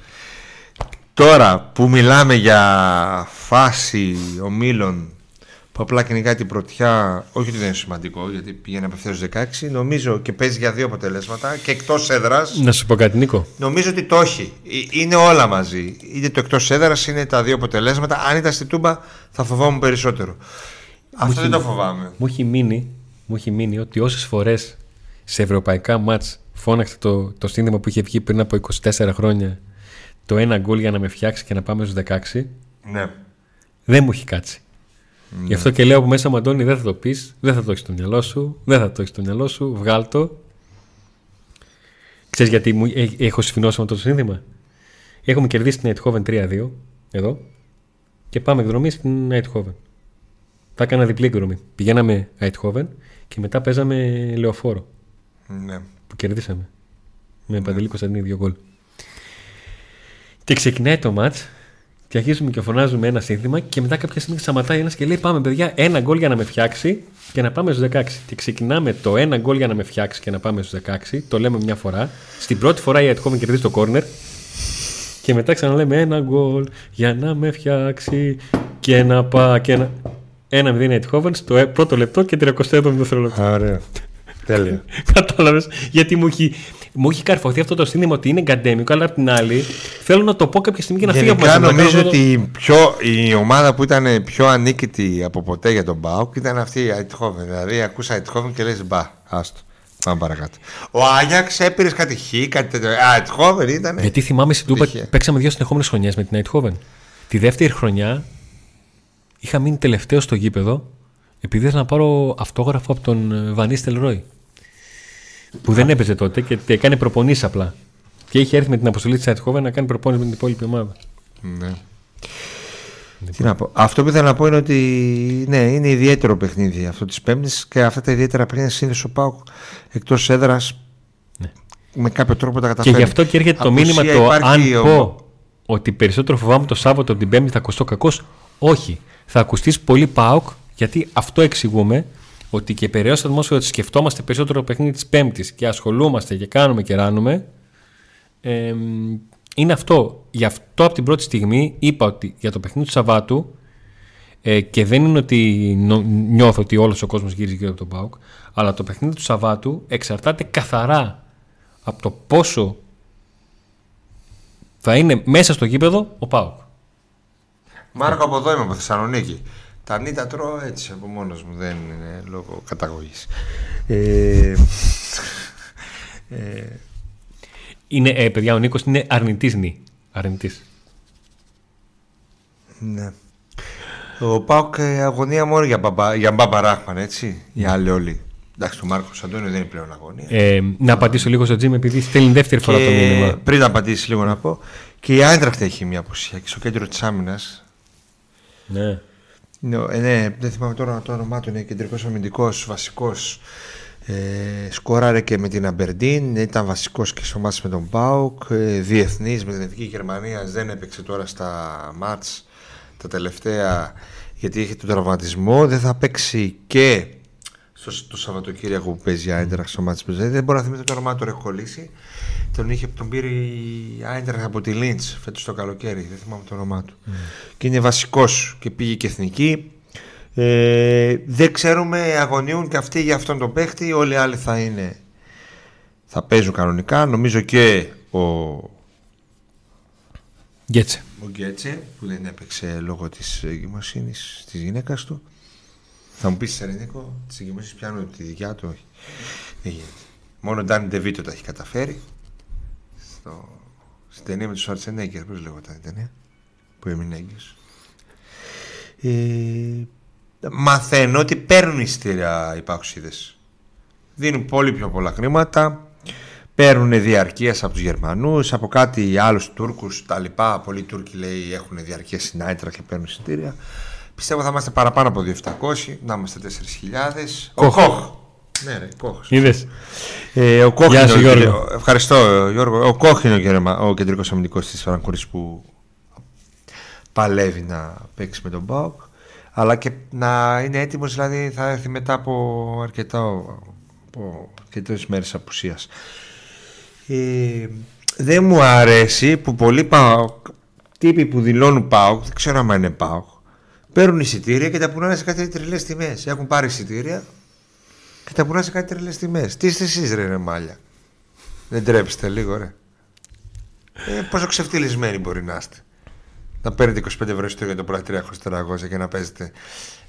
Τώρα που μιλάμε για φάση ομίλων που απλά κυνηγάει την πρωτιά, όχι ότι δεν είναι σημαντικό γιατί πηγαίνει απευθείας 16, νομίζω και παίζει για δύο αποτελέσματα και εκτός έδρας. Να σου πω κάτι, Νίκο. Νομίζω ότι το έχει. Ε, είναι όλα μαζί. Είτε το εκτός έδρας, είναι τα δύο αποτελέσματα. Αν ήταν στη Τούμπα, θα φοβόμουν περισσότερο. Αυτό δεν το φοβάμαι. Μου έχει μείνει, μου έχει μείνει ότι όσες φορές σε ευρωπαϊκά μάτς φώναξε το, το σύνδεμα που είχε βγει πριν από 24 χρόνια το ένα γκολ για να με φτιάξει και να πάμε στους 16. Ναι. Δεν μου έχει κάτσει. Ναι. Γι' αυτό και λέω από μέσα μου, Αντώνη, δεν θα το πεις, δεν θα το έχεις στο μυαλό σου, δεν θα το έχεις στο μυαλό σου, βγάλ το. Ξέρεις γιατί μου, ε, έχω συμφινώσει με το σύνθημα. Έχουμε κερδίσει την Eindhoven 3-2 εδώ και πάμε εκδρομή στην Eindhoven. Θα έκανα διπλή εκδρομή. Πηγαίναμε Eindhoven και μετά παίζαμε λεωφόρο ναι. που κερδίσαμε. Με Παντελή Κωνσταντίνη δύο γκολ. Και ξεκινάει το μάτς και αρχίζουμε και φωνάζουμε ένα σύνθημα και μετά κάποια στιγμή σταματάει ένας και λέει: Πάμε, παιδιά, ένα γκολ για να με φτιάξει και να πάμε στους 16. Και ξεκινάμε το ένα γκολ για να με φτιάξει και να πάμε στους 16. Το λέμε μια φορά. Στην πρώτη φορά η Αιτχόμεν κερδίζει το κόρνερ. Και μετά ξαναλέμε ένα γκολ για να με φτιάξει και να πάει. Και να... Ένα μηδέν Αιτχόμεν στο ε- πρώτο λεπτό και 37 δευτερόλεπτο. Ωραία. Τέλεια. Κατάλαβες. Γιατί μου έχει, μου έχει καρφωθεί αυτό το σύνδημα ότι είναι γκαντέμικο, αλλά απ' την άλλη θέλω να το πω κάποια στιγμή και να φύγω από Γενικά μαζί μου. Να νομίζω κάνω- ότι η, πιο, η ομάδα που ήταν πιο ανίκητη από ποτέ για τον Μπάουκ ήταν αυτή η Αιτχόβεν. Δηλαδή ακούσα Αιτχόβεν και λες μπα, άστο. Πάμε παρακάτω. Ο Άγιαξ έπαιρε κάτι χ, κάτι τέτοιο. Α, Αιτχόβεν ήταν. Γιατί θυμάμαι στην Τούπα Τυχαία. παίξαμε δύο συνεχόμενες χρονιές με την Αιτχόβεν. Τη δεύτερη χρονιά είχα μείνει τελευταίο στο γήπεδο επειδή ήθελα να πάρω αυτόγραφο από τον ε, Βανίστελ Ρόι. Που δεν έπαιζε τότε και έκανε προπονήσεις απλά. Και είχε έρθει με την αποστολή της Αιτχόβεν να κάνει προπόνηση με την υπόλοιπη ομάδα. Ναι. Τι να πω. Αυτό που ήθελα να πω είναι ότι ναι, είναι ιδιαίτερο παιχνίδι αυτό της Πέμπτης και αυτά τα ιδιαίτερα παιχνίδια συνήθω ο Πάουκ εκτός έδρας με κάποιο τρόπο τα Και καταφέρει. γι' αυτό και έρχεται το Απουσία μήνυμα το υπάρχει αν ο- πω ότι περισσότερο φοβάμαι το Σάββατο από την Πέμπτη θα ακουστώ κακός. Όχι. Θα ακουστείς πολύ ΠΑΟΚ γιατί αυτό εξηγούμε ότι και περαιώ στο ατμόσφαιρο ότι σκεφτόμαστε περισσότερο το παιχνίδι της Πέμπτης και ασχολούμαστε και κάνουμε και ράνουμε. Ε, είναι αυτό. Γι' αυτό από την πρώτη στιγμή είπα ότι για το παιχνίδι του Σαββάτου ε, και δεν είναι ότι νο- νιώθω ότι όλος ο κόσμος γυρίζει γύρω από τον ΠΑΟΚ, αλλά το παιχνίδι του Σαββάτου εξαρτάται καθαρά από το πόσο θα είναι μέσα στο γήπεδο ο ΠΑΟΚ. Μάρκο από εδώ είμαι από Θεσσαλονίκη. Τα νύτα τρώω έτσι από μόνος μου, δεν είναι λόγω καταγωγής. Ε, ε, Είναι, ε, παιδιά, ο Νίκος είναι αρνητής νη. Αρνητής. ναι. Ο Πάουκ ε, αγωνία μόνο για, μπαμπα, για μπαμπα Ράχμαν, έτσι. Οι άλλοι όλοι. Εντάξει, το Μάρκο Αντώνιο δεν είναι πλέον αγωνία. Ε, να απαντήσω λίγο στο Τζιμ επειδή στέλνει δεύτερη φορά το μήνυμα. πριν να απαντήσει λίγο να πω, και η Άιντραχτ έχει μια απουσία και στο κέντρο της άμυνας. Ναι. Ναι, ε, ναι, δεν θυμάμαι τώρα το όνομά του. Είναι κεντρικός αμυντικός, βασικός. Ε, σκόραρε και με την Αμπερντίν. Ήταν βασικός και στο μάτς με τον Μπάουκ. Ε, Διεθνής με την Εθνική Γερμανίας. Δεν έπαιξε τώρα στα μάτς τα τελευταία γιατί είχε τον τραυματισμό. Δεν θα παίξει και στο, το Σαββατοκύριακο που παίζει η Άιντραχ στο μάτς που Δεν μπορώ να θυμηθώ το όνομά του, τον έχω κολλήσει. Τον, είχε, τον πήρε η Άιντραχ από τη Λίντς φέτος το καλοκαίρι. Δεν θυμάμαι το όνομά του. Και είναι βασικός και πήγε και εθνική. Ε, δεν ξέρουμε, αγωνίουν και αυτοί για αυτόν τον παίχτη. Όλοι οι άλλοι θα είναι. Θα παίζουν κανονικά. Νομίζω και ο, ο Γκέτσε. Γκέτσε που δεν έπαιξε λόγω της εγκυμοσύνης της γυναίκας του. Θα μου πεις Σερενίκο, τις εγκυμοσύνες πιάνουν τη δικιά του. Όχι. Δεν γίνεται. Μόνο ο Ντάνι Ντεβίτο τα έχει καταφέρει. Στο... Στην ταινία με του Σουαρτσενέγκερ, πώς λέγονταν η ταινία. Που έμεινε έγκυος. Ε, μαθαίνω ότι παίρνουν εισιτήρια οι παοξίδες. Δίνουν πολύ πιο πολλά χρήματα. Παίρνουν διαρκεία από τους Γερμανούς, από κάτι άλλους Τούρκους, τα λοιπά. Πολλοί Τούρκοι λέει έχουν διαρκεία στην Άιτρα και παίρνουν εισιτήρια. Πιστεύω θα είμαστε παραπάνω από 2.700, να είμαστε 4.000. Ο Κοχ. Ναι, ρε, Κοχ. Είδες. Ε, ο Κόχ Γεια είναι σου, ο- Γιώργο. Ευχαριστώ, Γιώργο. Ο Κόχ είναι ο, γερμα- ο κεντρικός αμυντικός της Φραγκούρης που παλεύει να παίξει με τον Μπάουκ. Αλλά και να είναι έτοιμος, δηλαδή θα έρθει μετά από αρκετά από αρκετές μέρες απουσίας. Ε, δεν μου αρέσει που πολλοί ΠΑΟΚ, τύποι που δηλώνουν ΠΑΟΚ, δεν ξέρω αν είναι ΠΑΟΚ, παίρνουν εισιτήρια και τα πουλάνε σε κάτι τρελέ τιμές. Έχουν πάρει εισιτήρια και τα πουλάνε σε κάτι τρελές τιμές. Τι είστε εσείς, ρε, ρε μάλια. Δεν τρέψετε λίγο, ρε. Ε, πόσο ξεφτυλισμένοι μπορεί να είστε. Να παίρνετε 25 ευρώ εισιτήριο για το πρωί 300 και να παίζετε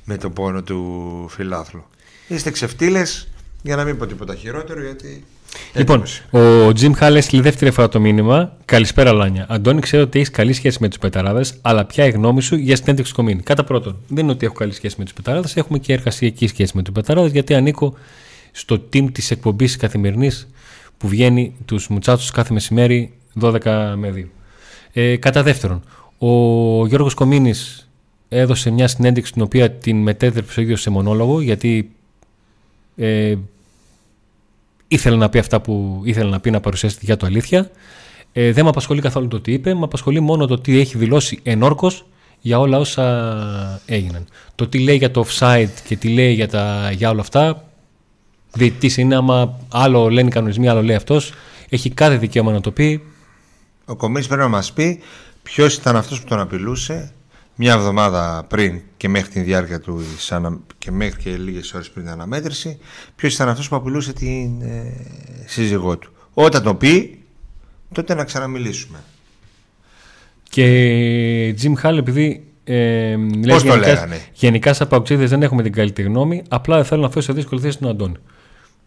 με τον πόνο του φιλάθλου. Είστε ξεφτύλες για να μην πω τίποτα χειρότερο γιατί. Λοιπόν, έτοιμος. ο Τζιμ Χάλε έστειλε δεύτερη φορά το μήνυμα. Καλησπέρα, Λάνια. Αντώνη, ξέρω ότι έχεις καλή σχέση με τους πεταράδες, αλλά ποια είναι η γνώμη σου για συνέντευξη κομίνη. Κατά πρώτον, δεν είναι ότι έχω καλή σχέση με τους πεταράδες, έχουμε και εργασιακή σχέση με τους πεταράδες, γιατί ανήκω στο team της εκπομπής καθημερινής που βγαίνει τους μουτσάτσους κάθε μεσημέρι 12 με 2. Ε, κατά δεύτερον, ο Γιώργος Κομίνης έδωσε μια συνέντευξη την οποία την μετέδρεψε ο ίδιος σε μονόλογο γιατί ε, ήθελε να πει αυτά που ήθελε να πει να παρουσιάσει τη δικιά του αλήθεια. Ε, δεν με απασχολεί καθόλου το τι είπε, με απασχολεί μόνο το τι έχει δηλώσει ενόρκος για όλα όσα έγιναν. Το τι λέει για το offside και τι λέει για, τα, για όλα αυτά, διαιτητής είναι άμα άλλο λένε οι κανονισμοί, άλλο λέει αυτός, έχει κάθε δικαίωμα να το πει. Ο Κομής πρέπει να μας πει ποιος ήταν αυτός που τον απειλούσε μια εβδομάδα πριν και μέχρι τη διάρκεια του της ανα- και μέχρι και λίγες ώρες πριν την αναμέτρηση ποιος ήταν αυτός που απειλούσε την ε, σύζυγό του. Όταν το πει τότε να ξαναμιλήσουμε. Και Jim Hall επειδή ε, λέει Πώς το γενικά, λέγανε; γενικά σαν παουξίδες δεν έχουμε την καλύτερη γνώμη, απλά δεν θέλω να φέρω σε δύσκολη θέση τον Αντώνη.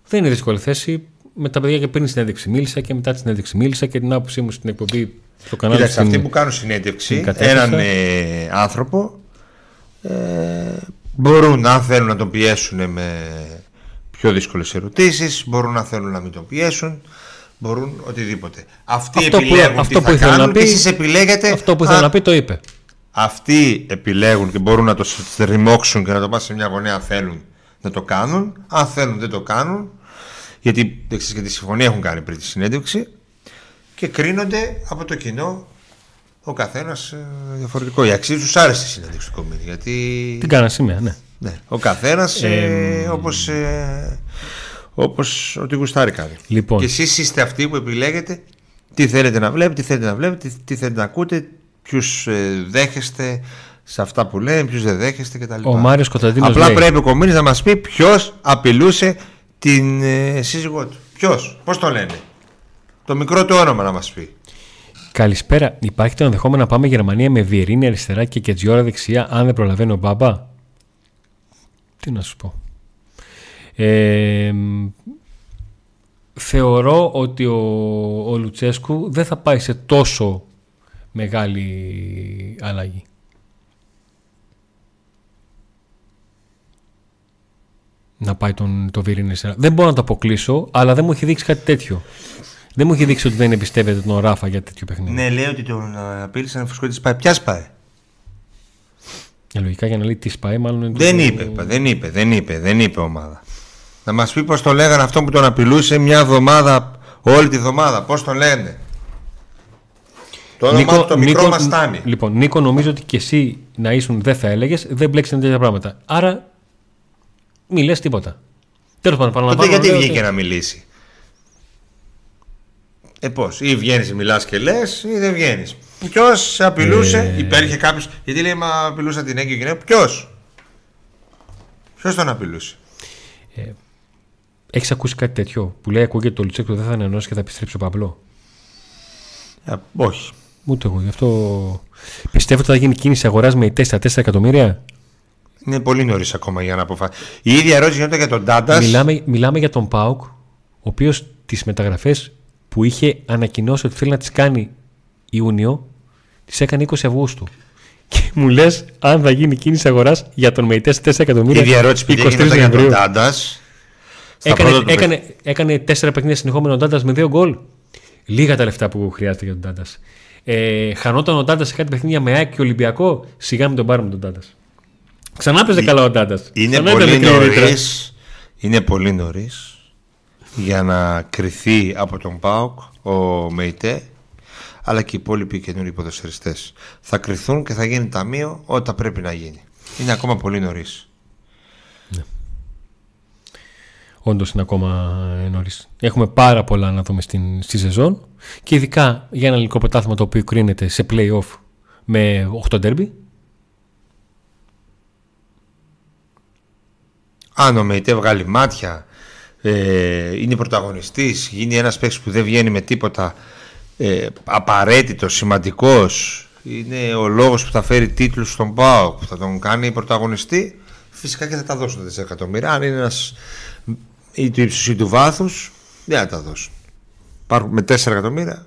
Δεν είναι δύσκολη θέση. Με τα παιδιά και πριν τη συνέντευξη μίλησα και μετά τη συνέντευξη μίλησα και την άποψή μου στην εκπομπή στο κανάλι Κοίταξε, στην- αυτοί που κάνουν συνέντευξη την κατέθεσα. έναν ε, άνθρωπο ε, μπορούν αν θέλουν να τον πιέσουν με πιο δύσκολες ερωτήσεις μπορούν να θέλουν να μην τον πιέσουν μπορούν οτιδήποτε αυτοί Αυτό που- επιλέγουν αυτό τι που θα ήθελα να κάνουν πει- και εσείς επιλέγετε Αυτό που ήθελα αν- να πει το είπε. αυτοί επιλέγουν και μπορούν να το ρημώξουν και να το πάνε σε μια γωνία αν θέλουν να το κάνουν αν θέλουν δεν το κάνουν γιατί δεν ξέρεις και τη συμφωνία έχουν κάνει πριν τη συνέντευξη και κρίνονται από το κοινό ο καθένας διαφορετικό. Η αξία τους άρεσε η συνέντευξη του κομμάτι. Γιατί Την κάνα σήμερα, ναι. ναι, ο καθένας ε, όπως ε, όπως ό,τι γουστάρει κάνει. Λοιπόν. Και εσείς είστε αυτοί που επιλέγετε τι θέλετε να βλέπετε, τι θέλετε να βλέπετε, τι, τι θέλετε να ακούτε, ποιους δέχεστε σε αυτά που λένε, ποιους δεν δέχεστε κτλ. Ο Μάριος Κωνσταντίνος Απλά λέει. πρέπει ο Κομίνης να μας πει ποιος απειλούσε την ε, σύζυγό του. Ποιος, πώς το λένε; Το μικρό του όνομα να μας πει. Καλησπέρα. Υπάρχει το ενδεχόμενο να πάμε Γερμανία με Βιερίνη αριστερά και Κετζιόρα δεξιά, αν δεν προλαβαίνει ο Μπάμπα; Τι να σου πω. Ε, μ, θεωρώ ότι ο, ο Λουτσέσκου δεν θα πάει σε τόσο μεγάλη αλλαγή. Να πάει τον, το Βιερίνη αριστερά. Δεν μπορώ να το αποκλείσω, αλλά δεν μου έχει δείξει κάτι τέτοιο. Δεν μου έχει δείξει ότι δεν εμπιστεύεται τον Ράφα για τέτοιο παιχνίδι. Ναι, λέει ότι τον ε, απείλησε να φουσκώσει τη σπάει. Ποια σπάει. Ε, λογικά για να λέει τι σπάει, μάλλον είναι Δεν το- είπε, πα, δεν είπε, δεν είπε, δεν είπε ομάδα. Να μας πει πώς το λέγανε αυτό που τον απειλούσε μια εβδομάδα, όλη τη εβδομάδα. Πώς τον λένε; Το όνομα του το μικρό Νίκο, μας τάμι. Λοιπόν, Νίκο, νομίζω ότι και εσύ να ήσουν δεν θα έλεγες, δεν μπλέξανε τέτοια πράγματα. Άρα, μη λες τίποτα. Τέλος πάντων, Τότε παραλαμβάνω. γιατί λέω βγήκε ότι- να μιλήσει; Ε, πώς, ή βγαίνεις μιλάς και λες ή δεν βγαίνεις. Ποιος απειλούσε, Ε. υπήρχε κάποιος, γιατί λέει μα απειλούσα την έγκυο γυναίκα. Ποιος; Ποιος τον απειλούσε; Έχεις ακούσει κάτι τέτοιο που λέει ακούγεται το Λουτσέκο δεν θα ανανεώσει και θα επιστρέψει ο Παμπλό. Ε, όχι. Ούτε εγώ. Γι' αυτό πιστεύω ότι θα γίνει κίνηση αγοράς με 4, 4 εκατομμύρια. Είναι πολύ νωρίς ακόμα για να αποφασίσει. Η ίδια ερώτηση γίνεται για τον Τάντας. Μιλάμε, μιλάμε για τον Πάουκ, ο οποίος τις μεταγραφές που είχε ανακοινώσει ότι θέλει να τις κάνει Ιούνιο, τις έκανε 20 Αυγούστου. Και μου λες, αν θα γίνει κίνηση αγοράς για τον ΜΕΙΤΕ 4 εκατομμύρια. Η διαρρώτηση που 23 έγινε μετά για τον Νοεμβρίου. Τάντας. Έκανε, έκανε, έκανε τέσσερα παιχνίδια συνεχόμενο ο Ντάντα με δύο γκολ. Λίγα τα λεφτά που χρειάζεται για τον Ντάντα. Ε, χανόταν ο Ντάντα σε κάτι παιχνίδια με ΑΕΚ και Ολυμπιακό. Σιγά μην τον πάρουμε τον Ντάντα. Ξανά παίζε καλά ο Ντάντα. Είναι πολύ νωρίς. Είναι πολύ νωρίς για να κρυθεί από τον ΠΑΟΚ ο ΜΕΙΤΕ αλλά και οι υπόλοιποι καινούριοι ποδοσφαιριστές. Θα κρυθούν και θα γίνει ταμείο όταν πρέπει να γίνει. Είναι ακόμα πολύ νωρίς. Όντως είναι ακόμα νωρίς. Έχουμε πάρα πολλά να δούμε στην, στη σεζόν και ειδικά για ένα ελληνικό πρωτάθλημα το οποίο κρίνεται σε play-off με 8 derby. Αν ο ΜΕΙΤΕ βγάλει μάτια, ε, είναι πρωταγωνιστής, γίνει ένας παίκτης που δεν βγαίνει με τίποτα ε, απαραίτητος, σημαντικός, είναι ο λόγος που θα φέρει τίτλους στον ΠΑΟ, που θα τον κάνει πρωταγωνιστή, φυσικά και θα τα δώσουν τα 4 εκατομμύρια. Αν είναι ένας ή του ύψους ή του βάθους, δεν θα τα δώσουν. Υπάρχουν με 4 εκατομμύρια,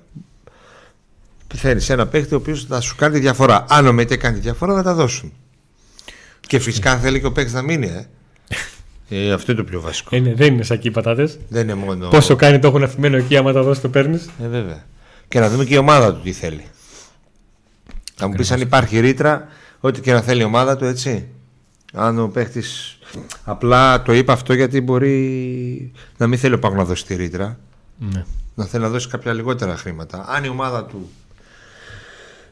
φέρνει ένα παίκτη ο οποίος θα σου κάνει τη διαφορά. Αν ο ΜΕΤΕ κάνει τη διαφορά, θα τα δώσουν. Και φυσικά αν θέλει και ο παίκτης να μείνει, ε. Ε, αυτό είναι το πιο βασικό. Ε, ναι, δεν είναι σακί πατάτες. Δεν είναι μόνο. Πόσο κάνει το έχουν αφημένο εκεί, άμα τα δώσεις το παίρνεις. Ε, βέβαια. Και να δούμε και η ομάδα του τι θέλει. Θα μου πεις αν υπάρχει ρήτρα, ό,τι και να θέλει η ομάδα του, έτσι. Αν ο παίχτη. Απλά το είπα αυτό γιατί μπορεί να μην θέλει ο Πάκου να δώσει τη ρήτρα. Ναι. Να θέλει να δώσει κάποια λιγότερα χρήματα. Αν η ομάδα του.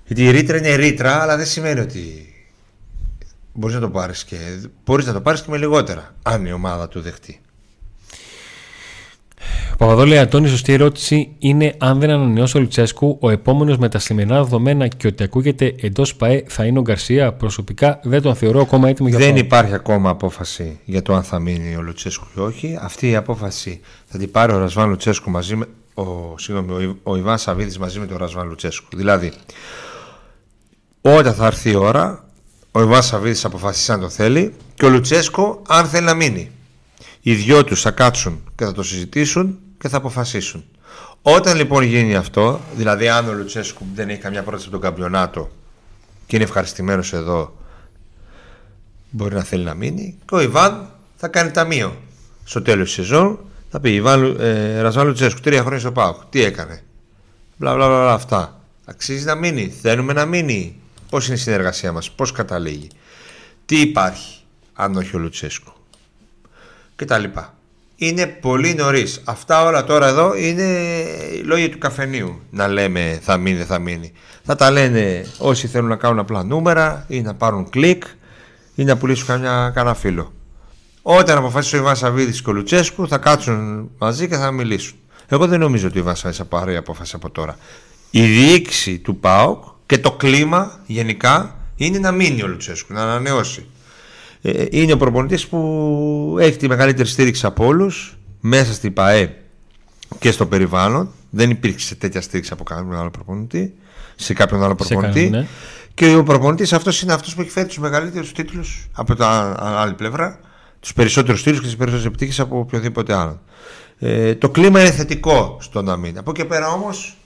Γιατί η ρήτρα είναι ρήτρα, αλλά δεν σημαίνει ότι μπορείς να το πάρεις και. Μπορείς να το πάρεις και με λιγότερα. Αν η ομάδα του δεχτεί. Παπαδόλη Αντώνης, σωστή ερώτηση είναι αν δεν ανανεώσει ο Λουτσέσκου, ο επόμενος με τα σημερινά δεδομένα και ότι ακούγεται εντός ΠαΕ θα είναι ο Γκαρσία. Προσωπικά δεν τον θεωρώ ακόμα έτοιμο για Δεν ΠΑΟΚ. υπάρχει ακόμα απόφαση για το αν θα μείνει ο Λουτσέσκου ή όχι. Αυτή η απόφαση θα την πάρει ο Ρασβάν Λουτσέσκου μαζί με. Ο, συγγνώμη, ο, Ι- ο Ιβάν Σαββίδης μαζί με τον Ρασβάν Λουτσέσκου. Δηλαδή, όταν θα έρθει η ώρα, ο Ιβάν Σαββίδης αποφασίσει αν το θέλει και ο Λουτσέσκου αν θέλει να μείνει. Οι δυο τους θα κάτσουν και θα το συζητήσουν και θα αποφασίσουν. Όταν λοιπόν γίνει αυτό, δηλαδή αν ο Λουτσέσκου δεν έχει καμιά πρόταση από τον καμπιονάτο και είναι ευχαριστημένος εδώ μπορεί να θέλει να μείνει και ο Ιβάν θα κάνει ταμείο. Στο τέλος της σεζόν θα πει Ιβάν ε, Ρασβάν Λουτσέσκου τρία χρόνια στο ΠΑΟΚ. Τι έκανε; Μπλα μπλα μπλα, μπλα αυτά. Αξίζει να μείνει. Θέλουμε να μείνει. Πώς είναι η συνεργασία μας, πώς καταλήγει. Τι υπάρχει, αν όχι ο Λουτσέσκου. Και τα λοιπά. Είναι πολύ νωρίς. Αυτά όλα τώρα εδώ είναι οι λόγοι του καφενείου. Να λέμε θα μείνει, δεν θα μείνει. Θα τα λένε όσοι θέλουν να κάνουν απλά νούμερα ή να πάρουν κλικ ή να πουλήσουν καμιά, κανένα φίλο. Όταν αποφασίσει ο Ιβάν Σαββίδης και ο Λουτσέσκου θα κάτσουν μαζί και θα μιλήσουν. Εγώ δεν νομίζω ότι ο Ιβάν Σαββίδης θα πάρει απόφαση από τώρα. Η διοίκηση του ΠΑΟΚ και το κλίμα γενικά είναι να μείνει ο Λουτσέσκου, να ανανεώσει. Ε, είναι ο προπονητής που έχει τη μεγαλύτερη στήριξη από όλους μέσα στην ΠαΕ και στο περιβάλλον. Δεν υπήρξε τέτοια στήριξη από κάποιον άλλο προπονητή, σε κάποιον άλλο Σε προπονητή. κανέναν, ναι. Και ο προπονητής αυτός είναι αυτός που έχει φέρει τους μεγαλύτερους τίτλους από την άλλη πλευρά, τους περισσότερους τίτλους και τις περισσότερες επιτυχίες από οποιοδήποτε άλλο. Ε, το κλίμα είναι θετικό στο να μην. Από εκεί πέρα όμως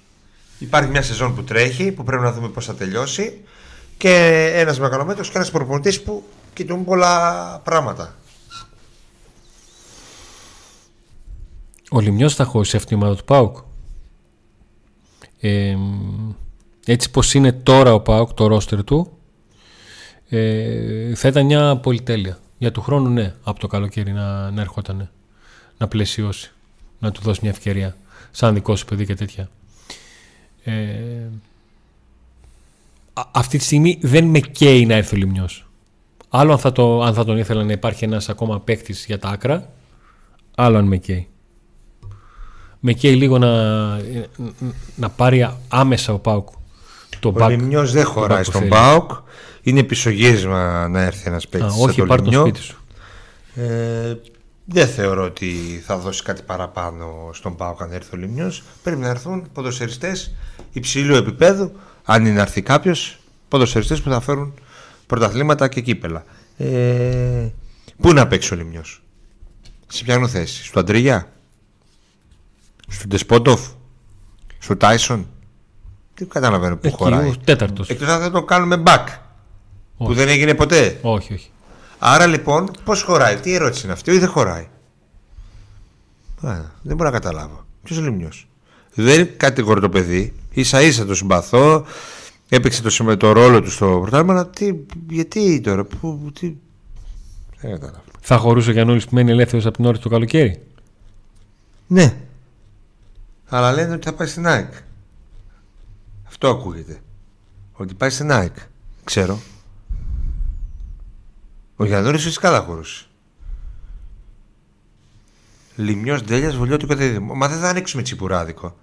υπάρχει μια σεζόν που τρέχει, που πρέπει να δούμε πώς θα τελειώσει και ένας μεγαλομέτρος και ένας προπονητής που κοιτούν πολλά πράγματα. Ο Λιμιός θα χώσει αυτή η ομάδα του ΠΑΟΚ. Ε, έτσι πως είναι τώρα ο ΠΑΟΚ το ρόστερ του ε, θα ήταν μια πολυτέλεια. Για του χρόνου ναι, από το καλοκαίρι να, να ερχόταν να πλαισιώσει, να του δώσει μια ευκαιρία σαν δικό σου παιδί και τέτοια. Ε, α- αυτή τη στιγμή δεν με καίει να έρθει ο Λιμιός. Άλλο αν θα, το, αν θα τον ήθελα να υπάρχει ένας ακόμα παίκτης για τα άκρα, άλλο αν με καίει. Με καίει λίγο να, να πάρει άμεσα ο Πάουκ το Ο back. Λιμιός δεν το χωράει back που στον θέλει. ΠΑΟΚ. Είναι πισωγύρισμα να έρθει ένας Α, παίκτης. όχι, πάρει το σπίτι σου. Ε, δεν θεωρώ ότι θα δώσει κάτι παραπάνω στον ΠΑΟΚ αν έρθει ο Λιμιός. Πρέπει να έρθουν ποδοσφαιριστές υψηλού επίπεδου, αν είναι να έρθει κάποιος, ποδοσφαιριστές που θα φέρουν πρωταθλήματα και κύπελα. Ε, πού να παίξει ο Λιμιός, σε ποια θέση, στο Αντρίγια, στον Ντεσπότοφ, στο Τάισον; Τι καταλαβαίνω που Εκεί, χωράει. ο τέταρτος. Εκτός αν δεν το κάνουμε back. Που Όχι. δεν έγινε ποτέ. Όχι, όχι. Άρα λοιπόν, πώς χωράει, τι ερώτηση είναι αυτή, ή δεν χωράει. Α, δεν μπορώ να καταλάβω. Ποιος λιμνιό. Δεν κατηγορώ το παιδί, ίσα ίσα το συμπαθώ, έπαιξε το, συμμε- το ρόλο του στο πρωτάθλημα, αλλά τι, γιατί τώρα, που, τι. Δεν κατάλαβα. Θα χωρούσε ο Γιαννούλη που μένει ελεύθερος από την ώρα του καλοκαίρι; Ναι. Αλλά λένε ότι θα πάει στην ΑΕΚ. Αυτό ακούγεται. Ότι πάει στην ΑΕΚ. Ξέρω. Ο Γιαννούρης φυσικά θα χωρούσε. Λιμιός Ντέλιας Βολιώτικο Δίδυμο. Μα δεν θα ανοίξουμε τσιπουράδικο.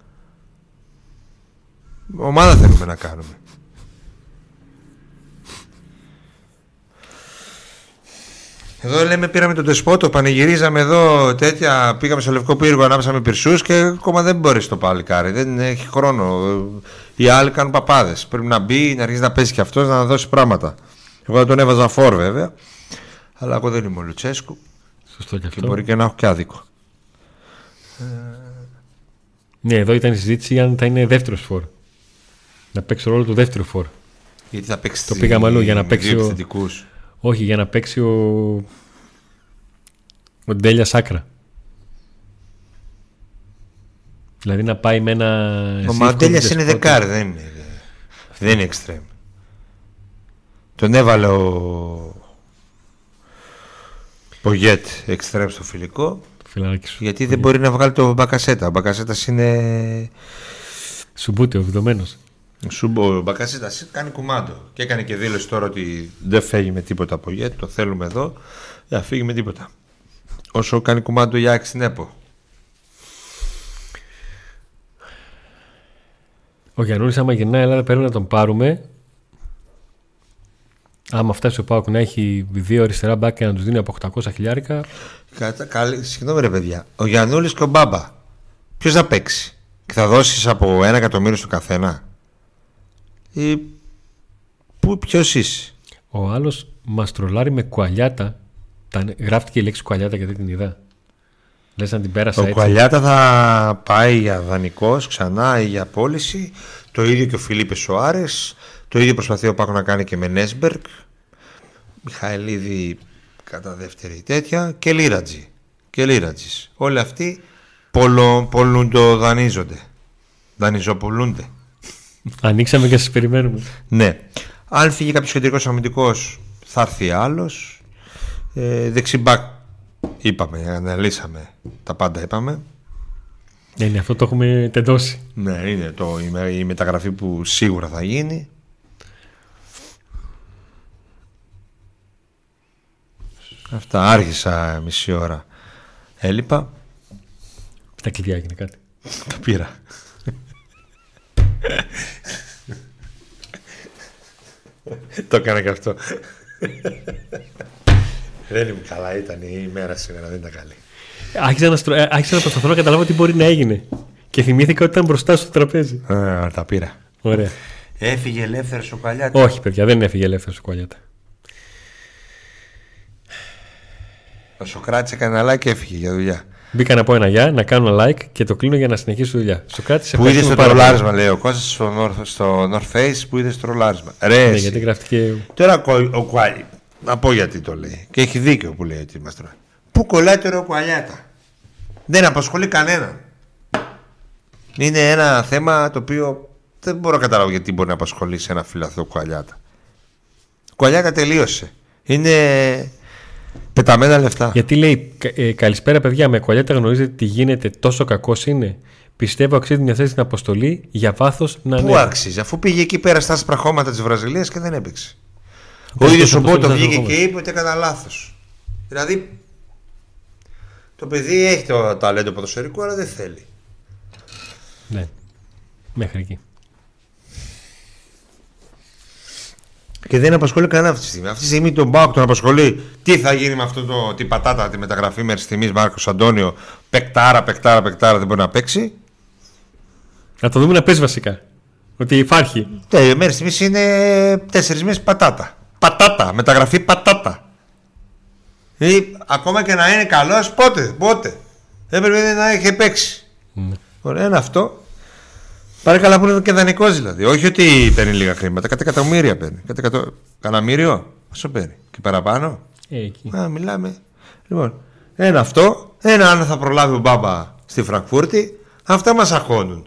Ομάδα θέλουμε να κάνουμε. Εδώ λέμε πήραμε τον Τεσπότο, πανηγυρίζαμε εδώ τέτοια, πήγαμε στο Λευκό Πύργο, ανάψαμε πυρσούς και ακόμα δεν μπορεί το παλικάρι, δεν έχει χρόνο. Οι άλλοι κάνουν παπάδες, πρέπει να μπει, να αρχίσει να παίζει και αυτός, να δώσει πράγματα. Εγώ θα τον έβαζα φόρ βέβαια, αλλά εγώ δεν είμαι ο Λουτσέσκου Σωστό και και αυτό. μπορεί και να έχω και άδικο. Ναι, εδώ ήταν η συζήτηση αν θα είναι δεύτερος φόρ. Να παίξει ρόλο του δεύτερου φόρ. Γιατί θα παίξει Το πήγαμε αλλού για να παίξει ο- επιθετικούς. Όχι, για να παίξει ο. ο Ντέλια άκρα. Δηλαδή να πάει με ένα. Ο σύμφωνο Μαντέλιας είναι δεσπότη. δεκάρι, δεν είναι, δεν είναι εξτρέμ. Τον έβαλε ο Πογέτ εξτρέμ στο φιλικό Το φιλαράκι σου. γιατί δεν μπορεί να βγάλει το Μπακασέτα. Ο Μπακασέτας είναι. Σουμπούτι, ο βιδωμένο. Σουμπο, ο Μπακασέτας κάνει κουμάντο και έκανε και δήλωση τώρα ότι δεν φεύγει με τίποτα από Πογέτ. Το θέλουμε εδώ. Δεν θα φύγει με τίποτα. Όσο κάνει κουμάντο για άξι στην ΕΠΟ. Ο Γιαννούλης, άμα γυρνάει η Ελλάδα, πρέπει να τον πάρουμε. Άμα φτάσει ο Πάοκ να έχει δύο αριστερά μπακ και να τους δίνει από 800 χιλιάρικα, Κατα... Καλή... Συγγνώμη ρε παιδιά. Ο Γιαννούλης και ο Μπάμπα. Ποιος θα παίξει; Και θα δώσεις από ένα εκατομμύριο στο καθένα; Ή... Πού, ποιος είσαι; ο άλλος μας τρολάρει με κουαλιάτα. Τα... Γράφτηκε η λέξη κουαλιάτα γιατί την είδα. Λες να την πέρασα Ο έτσι. Κουαλιάτα θα πάει για δανεικός ξανά ή για πώληση. Το ίδιο και ο Φιλίπε Σοάρες. Το ίδιο προσπαθεί ο Πάκο να κάνει και με Νέσμπεργκ. Μιχαηλίδη κατά δεύτερη τέτοια. Και Λίρατζη. Και Λίρατζης. Όλοι αυτοί πολλο, πολλούντο δανείζονται. Δανειζοπουλούνται. Ανοίξαμε και σας περιμένουμε. Ναι. Αν φύγει κάποιος κεντρικός αμυντικός, θα έρθει άλλος. Ε, δεξιμπάκ, είπαμε, αναλύσαμε. Τα πάντα είπαμε. Ναι, ναι, αυτό το έχουμε τεντώσει. Ναι, είναι το, η, με- η μεταγραφή που σίγουρα θα γίνει. Αυτά άρχισα μισή ώρα. Έλειπα. Στα κλειδιά έγινε κάτι. Το πήρα. το έκανα και αυτό. δεν ήμουν καλά, ήταν η ημέρα σήμερα, δεν ήταν καλή. Άρχισα να, στρο... ε, άρχισα να προσπαθώ να καταλάβω τι μπορεί να έγινε. Και θυμήθηκα ότι ήταν μπροστά στο τραπέζι. Ε, τα πήρα. Ωραία. Έφυγε ελεύθερος ο Καλιάτας. Όχι, παιδιά, δεν έφυγε ελεύθερος ο Κουαλιάτα. Ο Σοκράτης έκανε ένα like και έφυγε για δουλειά. Μπήκα να πω ένα γεια, να κάνω ένα like και το κλείνω για να συνεχίσω τη δουλειά. Σοκράτης, σε Που είδες ευχαριστούμε το πάρα πολύ. τρολάρισμα, λέει ο Κώστας στο, North- στο North Face που είδες το τρολάρισμα. Ρε, Ναι, εσύ. γιατί γραφτηκε. Τώρα ο, ο Κουάλι. Να πω γιατί το λέει. Και έχει δίκιο που λέει ότι είμαστε. Πού κολλάει τώρα ο Κουαλιάτα; Δεν απασχολεί κανέναν. Είναι ένα θέμα το οποίο δεν μπορώ να καταλάβω γιατί μπορεί να απασχολήσει ένα φιλαθό Κουαλιάτα. Ο Κουαλιάτα τελείωσε. Είναι πεταμένα λεφτά. Γιατί λέει «Κα- ε, Καλησπέρα, παιδιά. Με Κουαλιάτα γνωρίζετε τι γίνεται, τόσο κακός είναι. Πιστεύω αξίζει μια θέση στην αποστολή για βάθος να Πού ανέβει. άξιζε, αφού πήγε εκεί πέρα στα άσπρα χώματα της Βραζιλίας και δεν έπαιξε. Ο Πώς ίδιος το ο Μπότο αποστολή βγήκε στα και είπε ότι έκανα λάθος. Δηλαδή, το παιδί έχει το ταλέντο ποδοσφαιρικού, αλλά δεν θέλει. Ναι. Μέχρι εκεί. Και δεν απασχολεί κανένα αυτή τη στιγμή. Αυτή τη στιγμή τον Μπάουκ τον απασχολεί. Τι θα γίνει με αυτό το, την πατάτα, τη μεταγραφή μέχρι στιγμής Μάρκος Αντώνιο. Πεκτάρα, πεκτάρα, πεκτάρα δεν μπορεί να παίξει. Να το δούμε να πες βασικά. Ότι υπάρχει. Ναι, μέχρι στιγμής είναι τέσσερις μήνες πατάτα. Πατάτα, μεταγραφή πατάτα. Ή ακόμα και να είναι καλός, πότε, πότε. Έπρεπε να έχει παίξει. Ναι. Ωραία, είναι αυτό. Πάρε καλά που είναι και δανεικός δηλαδή. Όχι ότι παίρνει λίγα χρήματα. Κάτι εκατομμύρια παίρνει. Κάτι εκατο... Καναμύριο. Πόσο παίρνει; Και παραπάνω; Ε, εκεί. Α, μιλάμε. Λοιπόν, ένα αυτό. Ένα αν θα προλάβει ο Μπάμπα στη Φραγκφούρτη. Αυτά μας αγχώνουν.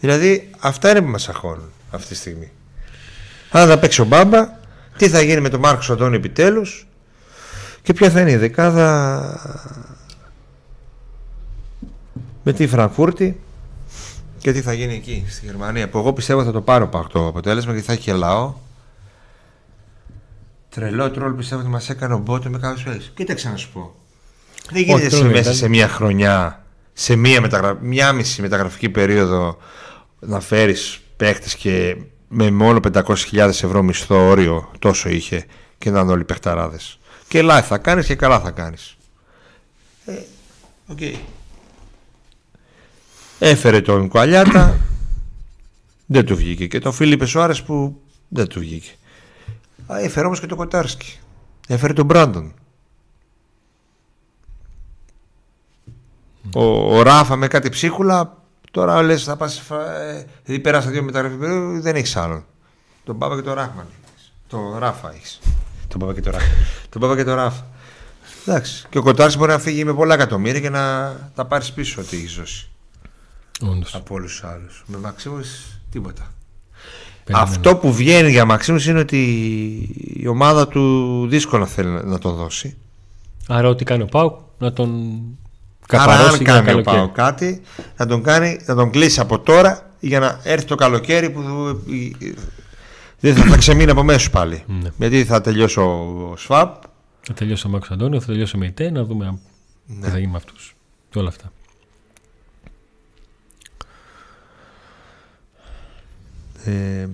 Δηλαδή αυτά είναι που μας αγχώνουν αυτή τη στιγμή. Αν θα παίξει ο Μπάμπα, τι θα γίνει με τον Μάρκο Αντώνη επιτέλους και ποια θα είναι η δεκάδα με τη Φραγκφούρτη και τι θα γίνει εκεί στη Γερμανία που εγώ πιστεύω θα το πάρω το αποτέλεσμα γιατί θα έχει και λαό Τρελό τρόλ πιστεύω ότι μας έκανε ο Μπότο με κάποιου παίκτε. Κοίταξε να σου πω. Δεν γίνεται σε, μέσα σε μία χρονιά, σε μία, μεταγρα... μία μισή μεταγραφική περίοδο να φέρεις παίχτε και με μόνο 500.000 ευρώ μισθό όριο τόσο είχε και να είναι όλοι παιχταράδες. Και λάθη θα κάνεις και καλά θα κάνεις. Ε, okay. Έφερε τον Κουαλιάτα, δεν του βγήκε. Και τον Φίλιππε Σουάρες που δεν του βγήκε. Έφερε όμως και τον Κοτάρσκι. Έφερε τον Μπράντον. Ο, ο Ράφα με κάτι ψίχουλα. Τώρα λες θα πας. Ε, δηλαδή πέρασα δύο μεταγραφή περίοδο, δεν έχεις άλλον. Τον Πάπα και τον Ράχμαν. Το Ράφα έχεις. Τον Πάπα και τον Ράφα. τον Πάπα και τον Ράφα. Εντάξει. Και ο Κοτάρσκι μπορεί να φύγει με πολλά εκατομμύρια και να τα πάρεις πίσω ό,τι έχει δώσει. Όντως. Από όλους τους άλλους. Με Μαξίμους τίποτα. Αυτό που βγαίνει για Μαξίμους είναι ότι η ομάδα του δύσκολα θέλει να το δώσει. Άρα ό,τι κάνει ο Πάουκ να τον Άρα αν κάνει ο Πάουκ κάτι να τον, κάνει, να τον κλείσει από τώρα για να έρθει το καλοκαίρι που δεν θα, θα ξεμείνει από μέσω πάλι. Ναι. Γιατί θα τελειώσει ο Σφάπ. Θα τελειώσει ο Μάκο Αντώνιο, θα τελειώσει ο Μεϊτέ, να δούμε Ναι. τι θα γίνει με αυτούς. Και όλα αυτά. Ε,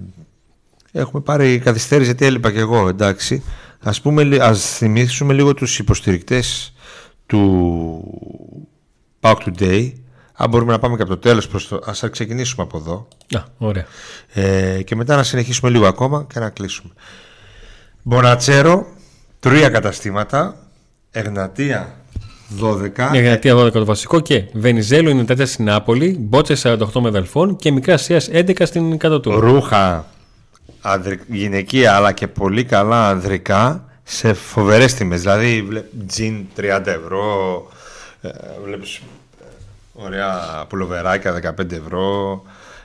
έχουμε πάρει καθυστέρηση γιατί έλειπα και εγώ, εντάξει. Ας, πούμε, λι- ας θυμίσουμε λίγο τους υποστηρικτές του Pauk Today. Αν μπορούμε να πάμε και από το τέλος προς το... Ας ξεκινήσουμε από εδώ. Α, ωραία. Ε, και μετά να συνεχίσουμε λίγο ακόμα και να κλείσουμε. Μπονατσέρο, τρία καταστήματα. Εγνατία, 12. Μια Γαλατεία 12 το βασικό και Βενιζέλο είναι τέτοια στην Νάπολη, Μπότσε 48 με Δελφών και Μικρά Ασία 11 στην κάτω του. ρούχα ανδρι- γυναικεία αλλά και πολύ καλά ανδρικά σε φοβερές τιμές. Δηλαδή βλέ- τζιν 30 ευρώ, ε, βλέπεις ε, ωραία πουλοβεράκια 15 ευρώ.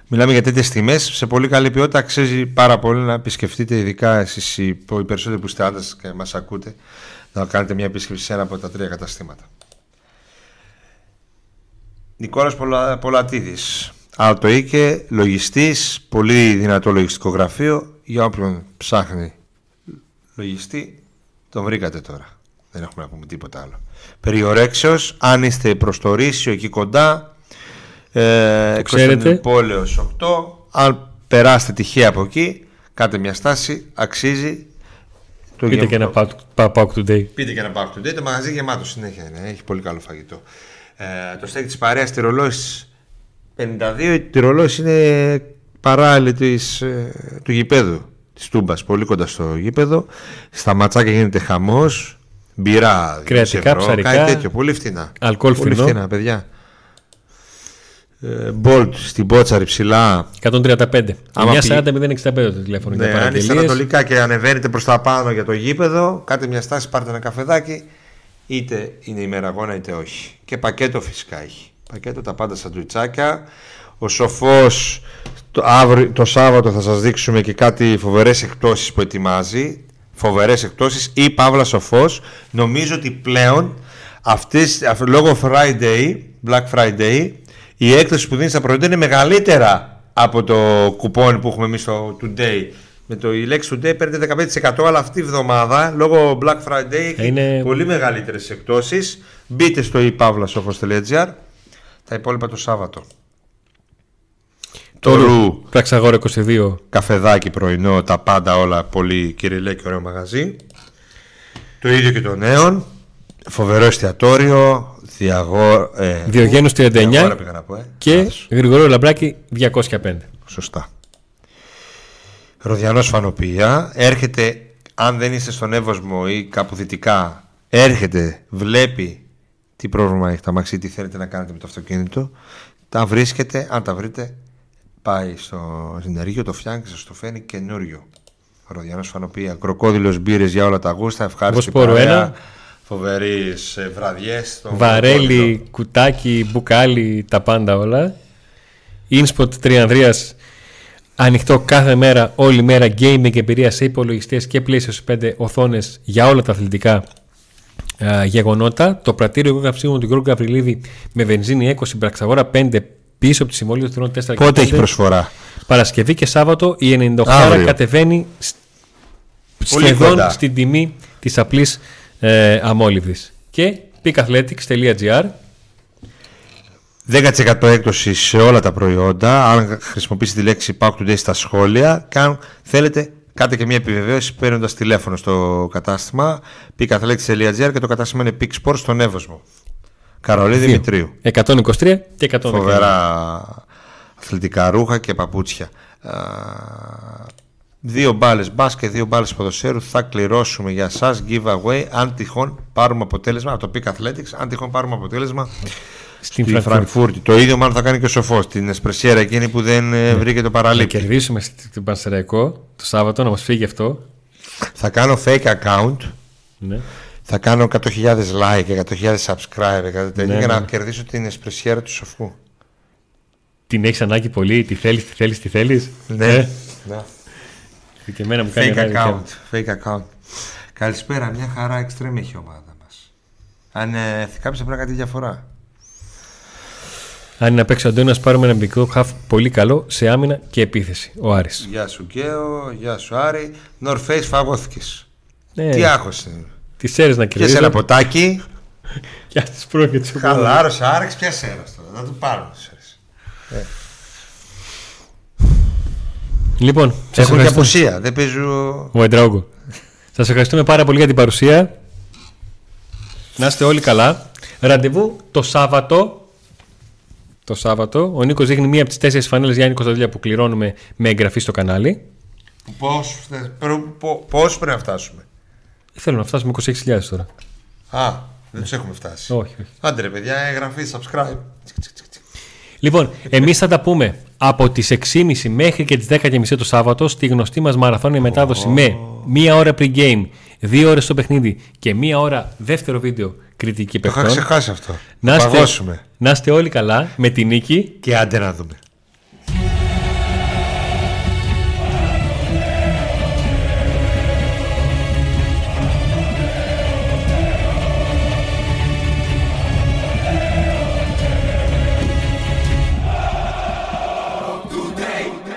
Μιλάμε για τέτοιες τιμές σε πολύ καλή ποιότητα. Αξίζει πάρα πολύ να επισκεφτείτε, ειδικά εσείς οι, οι περισσότεροι που είστε άντρες και μας ακούτε, να κάνετε μια επίσκεψη σε ένα από τα τρία καταστήματα. Νικόλας Πολα... Πολατίδης Αλτοίκε, λογιστής Πολύ δυνατό λογιστικό γραφείο Για όποιον ψάχνει λογιστή Τον βρήκατε τώρα Δεν έχουμε να πούμε τίποτα άλλο Περιορέξεως Αν είστε προς το Ρήσιο εκεί κοντά ε, ξέρετε. Πόλεως 8 Αν περάσετε τυχαία από εκεί Κάτε μια στάση Αξίζει το Πείτε γεμ- και ένα Pauk Pauk Today. Πείτε και ένα Back to Day. Το μαγαζί γεμάτο συνέχεια είναι. Έχει πολύ καλό φαγητό. Ε, το στέκι της παρέας τυρολόης 52. Η τυρολόης είναι παράλληλη της, ε, του γηπέδου της Τούμπας. Πολύ κοντά στο γήπεδο. Στα ματσάκια γίνεται χαμός. Μπειρά, 2 Κρεατικά, ευρώ, ψαρικά. Κάτι τέτοιο. Πολύ φθηνά. Αλκοόλ Πολύ φθηνό. φθηνά, παιδιά. Ε, Bolt στην Πότσαρη ψηλά. 135. Άμα 940-065 το τηλέφωνο Ναι, για αν είστε παραγγελίες. ανατολικά και ανεβαίνετε προς τα πάνω για το γήπεδο, κάτε μια στάση, πάρτε ένα καφεδάκι, είτε είναι ημεραγώνα είτε όχι. Και πακέτο φυσικά έχει. Πακέτο τα πάντα σαντουιτσάκια. Ο Σοφός το, αύριο, το Σάββατο θα σας δείξουμε και κάτι φοβερές εκπτώσεις που ετοιμάζει. Φοβερές εκπτώσεις ή Παύλα Σοφός. Νομίζω ότι πλέον αυτές, αυ- λόγω Friday, Black Friday, η έκδοση που δίνει στα προϊόντα είναι μεγαλύτερα από το κουπόνι που έχουμε εμείς στο Today. Με το η λέξη Today παίρνετε 15% αλλά αυτή η εβδομάδα λόγω Black Friday έχει Είναι- πολύ μεγαλύτερες εκπτώσεις. Μπείτε στο ipavlasofos.gr τα υπόλοιπα το Σάββατο. Το Ρου, Πραξαγόρα 22. καφεδάκι πρωινό, τα πάντα όλα πολύ κυριλέ και ωραίο μαγαζί. Το ίδιο και το νέον. Φοβερό εστιατόριο. Διαγό... Ε, Διογένους 39 Διαγόρα πήγα να πω, ε. Και Λάθος. Γρηγορό Λαμπράκη 205. Σωστά. Ροδιανός Φανοπία. Έρχεται, αν δεν είστε στον Εύωσμο ή κάπου δυτικά, έρχεται, βλέπει τι πρόβλημα έχει το αμάξι, τι θέλετε να κάνετε με το αυτοκίνητο. Τα βρίσκετε, αν τα βρείτε, πάει στο συνεργείο, το φτιάχνει, σας το φαίνει καινούριο. Ροδιανό Φανοπία, κροκόδηλος μπύρες για όλα τα γούστα. Ευχάριστη Βοσπόρο παρέα, ένα. Φοβερέ βραδιές. Βαρέλι, κουτάκι, μπουκάλι, τα πάντα όλα. Inspot Τριανδρίας ανοιχτό κάθε μέρα, όλη μέρα gaming εμπειρίας σε υπολογιστές και PlayStation 5 οθόνες για όλα τα αθλητικά α, γεγονότα. Το πρατήριο εγώ καυσίμου του Γιώργου Γαβριλίδη με βενζίνη 20 Μπραξαγόρα 5 πίσω από τη συμβόλαια του 4 και Πότε έχει 5. προσφορά; Παρασκευή και Σάββατο η 98 Αύριο. κατεβαίνει σ- Πολύ σχεδόν κοντά. στην τιμή της απλής ε, αμόλυβδης. Και peakathletics.gr 10% έκπτωση σε όλα τα προϊόντα. Αν χρησιμοποιήσετε τη λέξη Pack Today στα σχόλια, και αν θέλετε, κάντε και μια επιβεβαίωση παίρνοντας τηλέφωνο στο κατάστημα peakathletics.gr και το κατάστημα είναι Peak Sports στον Εύωσμο. Καρολί Δημητρίου. 123 και 119. Φοβερά αθλητικά ρούχα και παπούτσια. Α, Δύο μπάλες μπάσκετ, δύο μπάλες ποδοσφαίρου θα κληρώσουμε για εσά giveaway αν τυχόν πάρουμε αποτέλεσμα από το Peak Athletics. Αν τυχόν πάρουμε αποτέλεσμα Στην στη Φραγκφούρτη. Φραγκφούρτη. Το ίδιο μάλλον θα κάνει και ο Σοφός. Την Εσπρεσιέρα εκείνη που δεν ε, βρήκε το Να παραλήπτη. κερδίσουμε στην Πανσεραϊκό το Σάββατο, να μας φύγει αυτό. Θα κάνω fake account. Ναι. Θα κάνω 100.000 like, 100.000 subscribe, 100 τέτοια, Ναι, για να ναι. κερδίσω την Εσπρεσιέρα του Σοφού. Την έχεις ανάγκη πολύ, τι θέλεις, τι θέλεις, τι θέλεις; Ναι. Ε, ναι. και εμένα μου κάνει Fake ανάγκη. account. Fake account. Καλησπέρα, μια χαρά extreme έχει η ομάδα μας. Αν ε, κάποιος θα πρέπει να κάνει τη διαφορά. Αν είναι να παίξει ο Αντώνης, πάρουμε ένα μικρό χαφ πολύ καλό σε άμυνα και επίθεση. Ο Άρης. Γεια σου Γκέο, γεια σου Άρη. North Face φαγώθηκες. Ναι, Τι άγχος είναι. τις αίρες να Πιες κερδίζω. ένα ποτάκι. Και τις πρώην και τις επόμενες. Χαλάρωσε, άρεξ, πιάσε ένα τώρα. Να του πάρουμε. τις αίρες. Λοιπόν, σας Έχουν και ευχαριστώ. απουσία. Δεν παίζω. Ο Εντράουγκο. Σας ευχαριστούμε πάρα πολύ για την παρουσία. Να είστε όλοι καλά. Ραντεβού το Σάββατο. Το Σάββατο. Ο Νίκος δείχνει μία από τις τέσσερις φανέλες Γιάννη Κωνσταντέλια που κληρώνουμε με εγγραφή στο κανάλι. Πώς, προ- πο- πώς πρέπει να φτάσουμε; Θέλω να φτάσουμε 26.000 τώρα. Α, δεν τους έχουμε φτάσει. Όχι, όχι. Άντε ρε παιδιά, εγγραφή, subscribe. Λοιπόν, εμείς θα τα πούμε από τις 6.30 μέχρι και τις 10.30 το Σάββατο στη γνωστή μας μαραθώνια μετάδοση με μία ώρα pre-game, δύο ώρες στο παιχνίδι και μία ώρα δεύτερο βίντεο κριτική Το είχα παιχτών. ξεχάσει αυτό. Να είστε, Παγώσουμε. να είστε όλοι καλά με τη νίκη Και άντε να δούμε.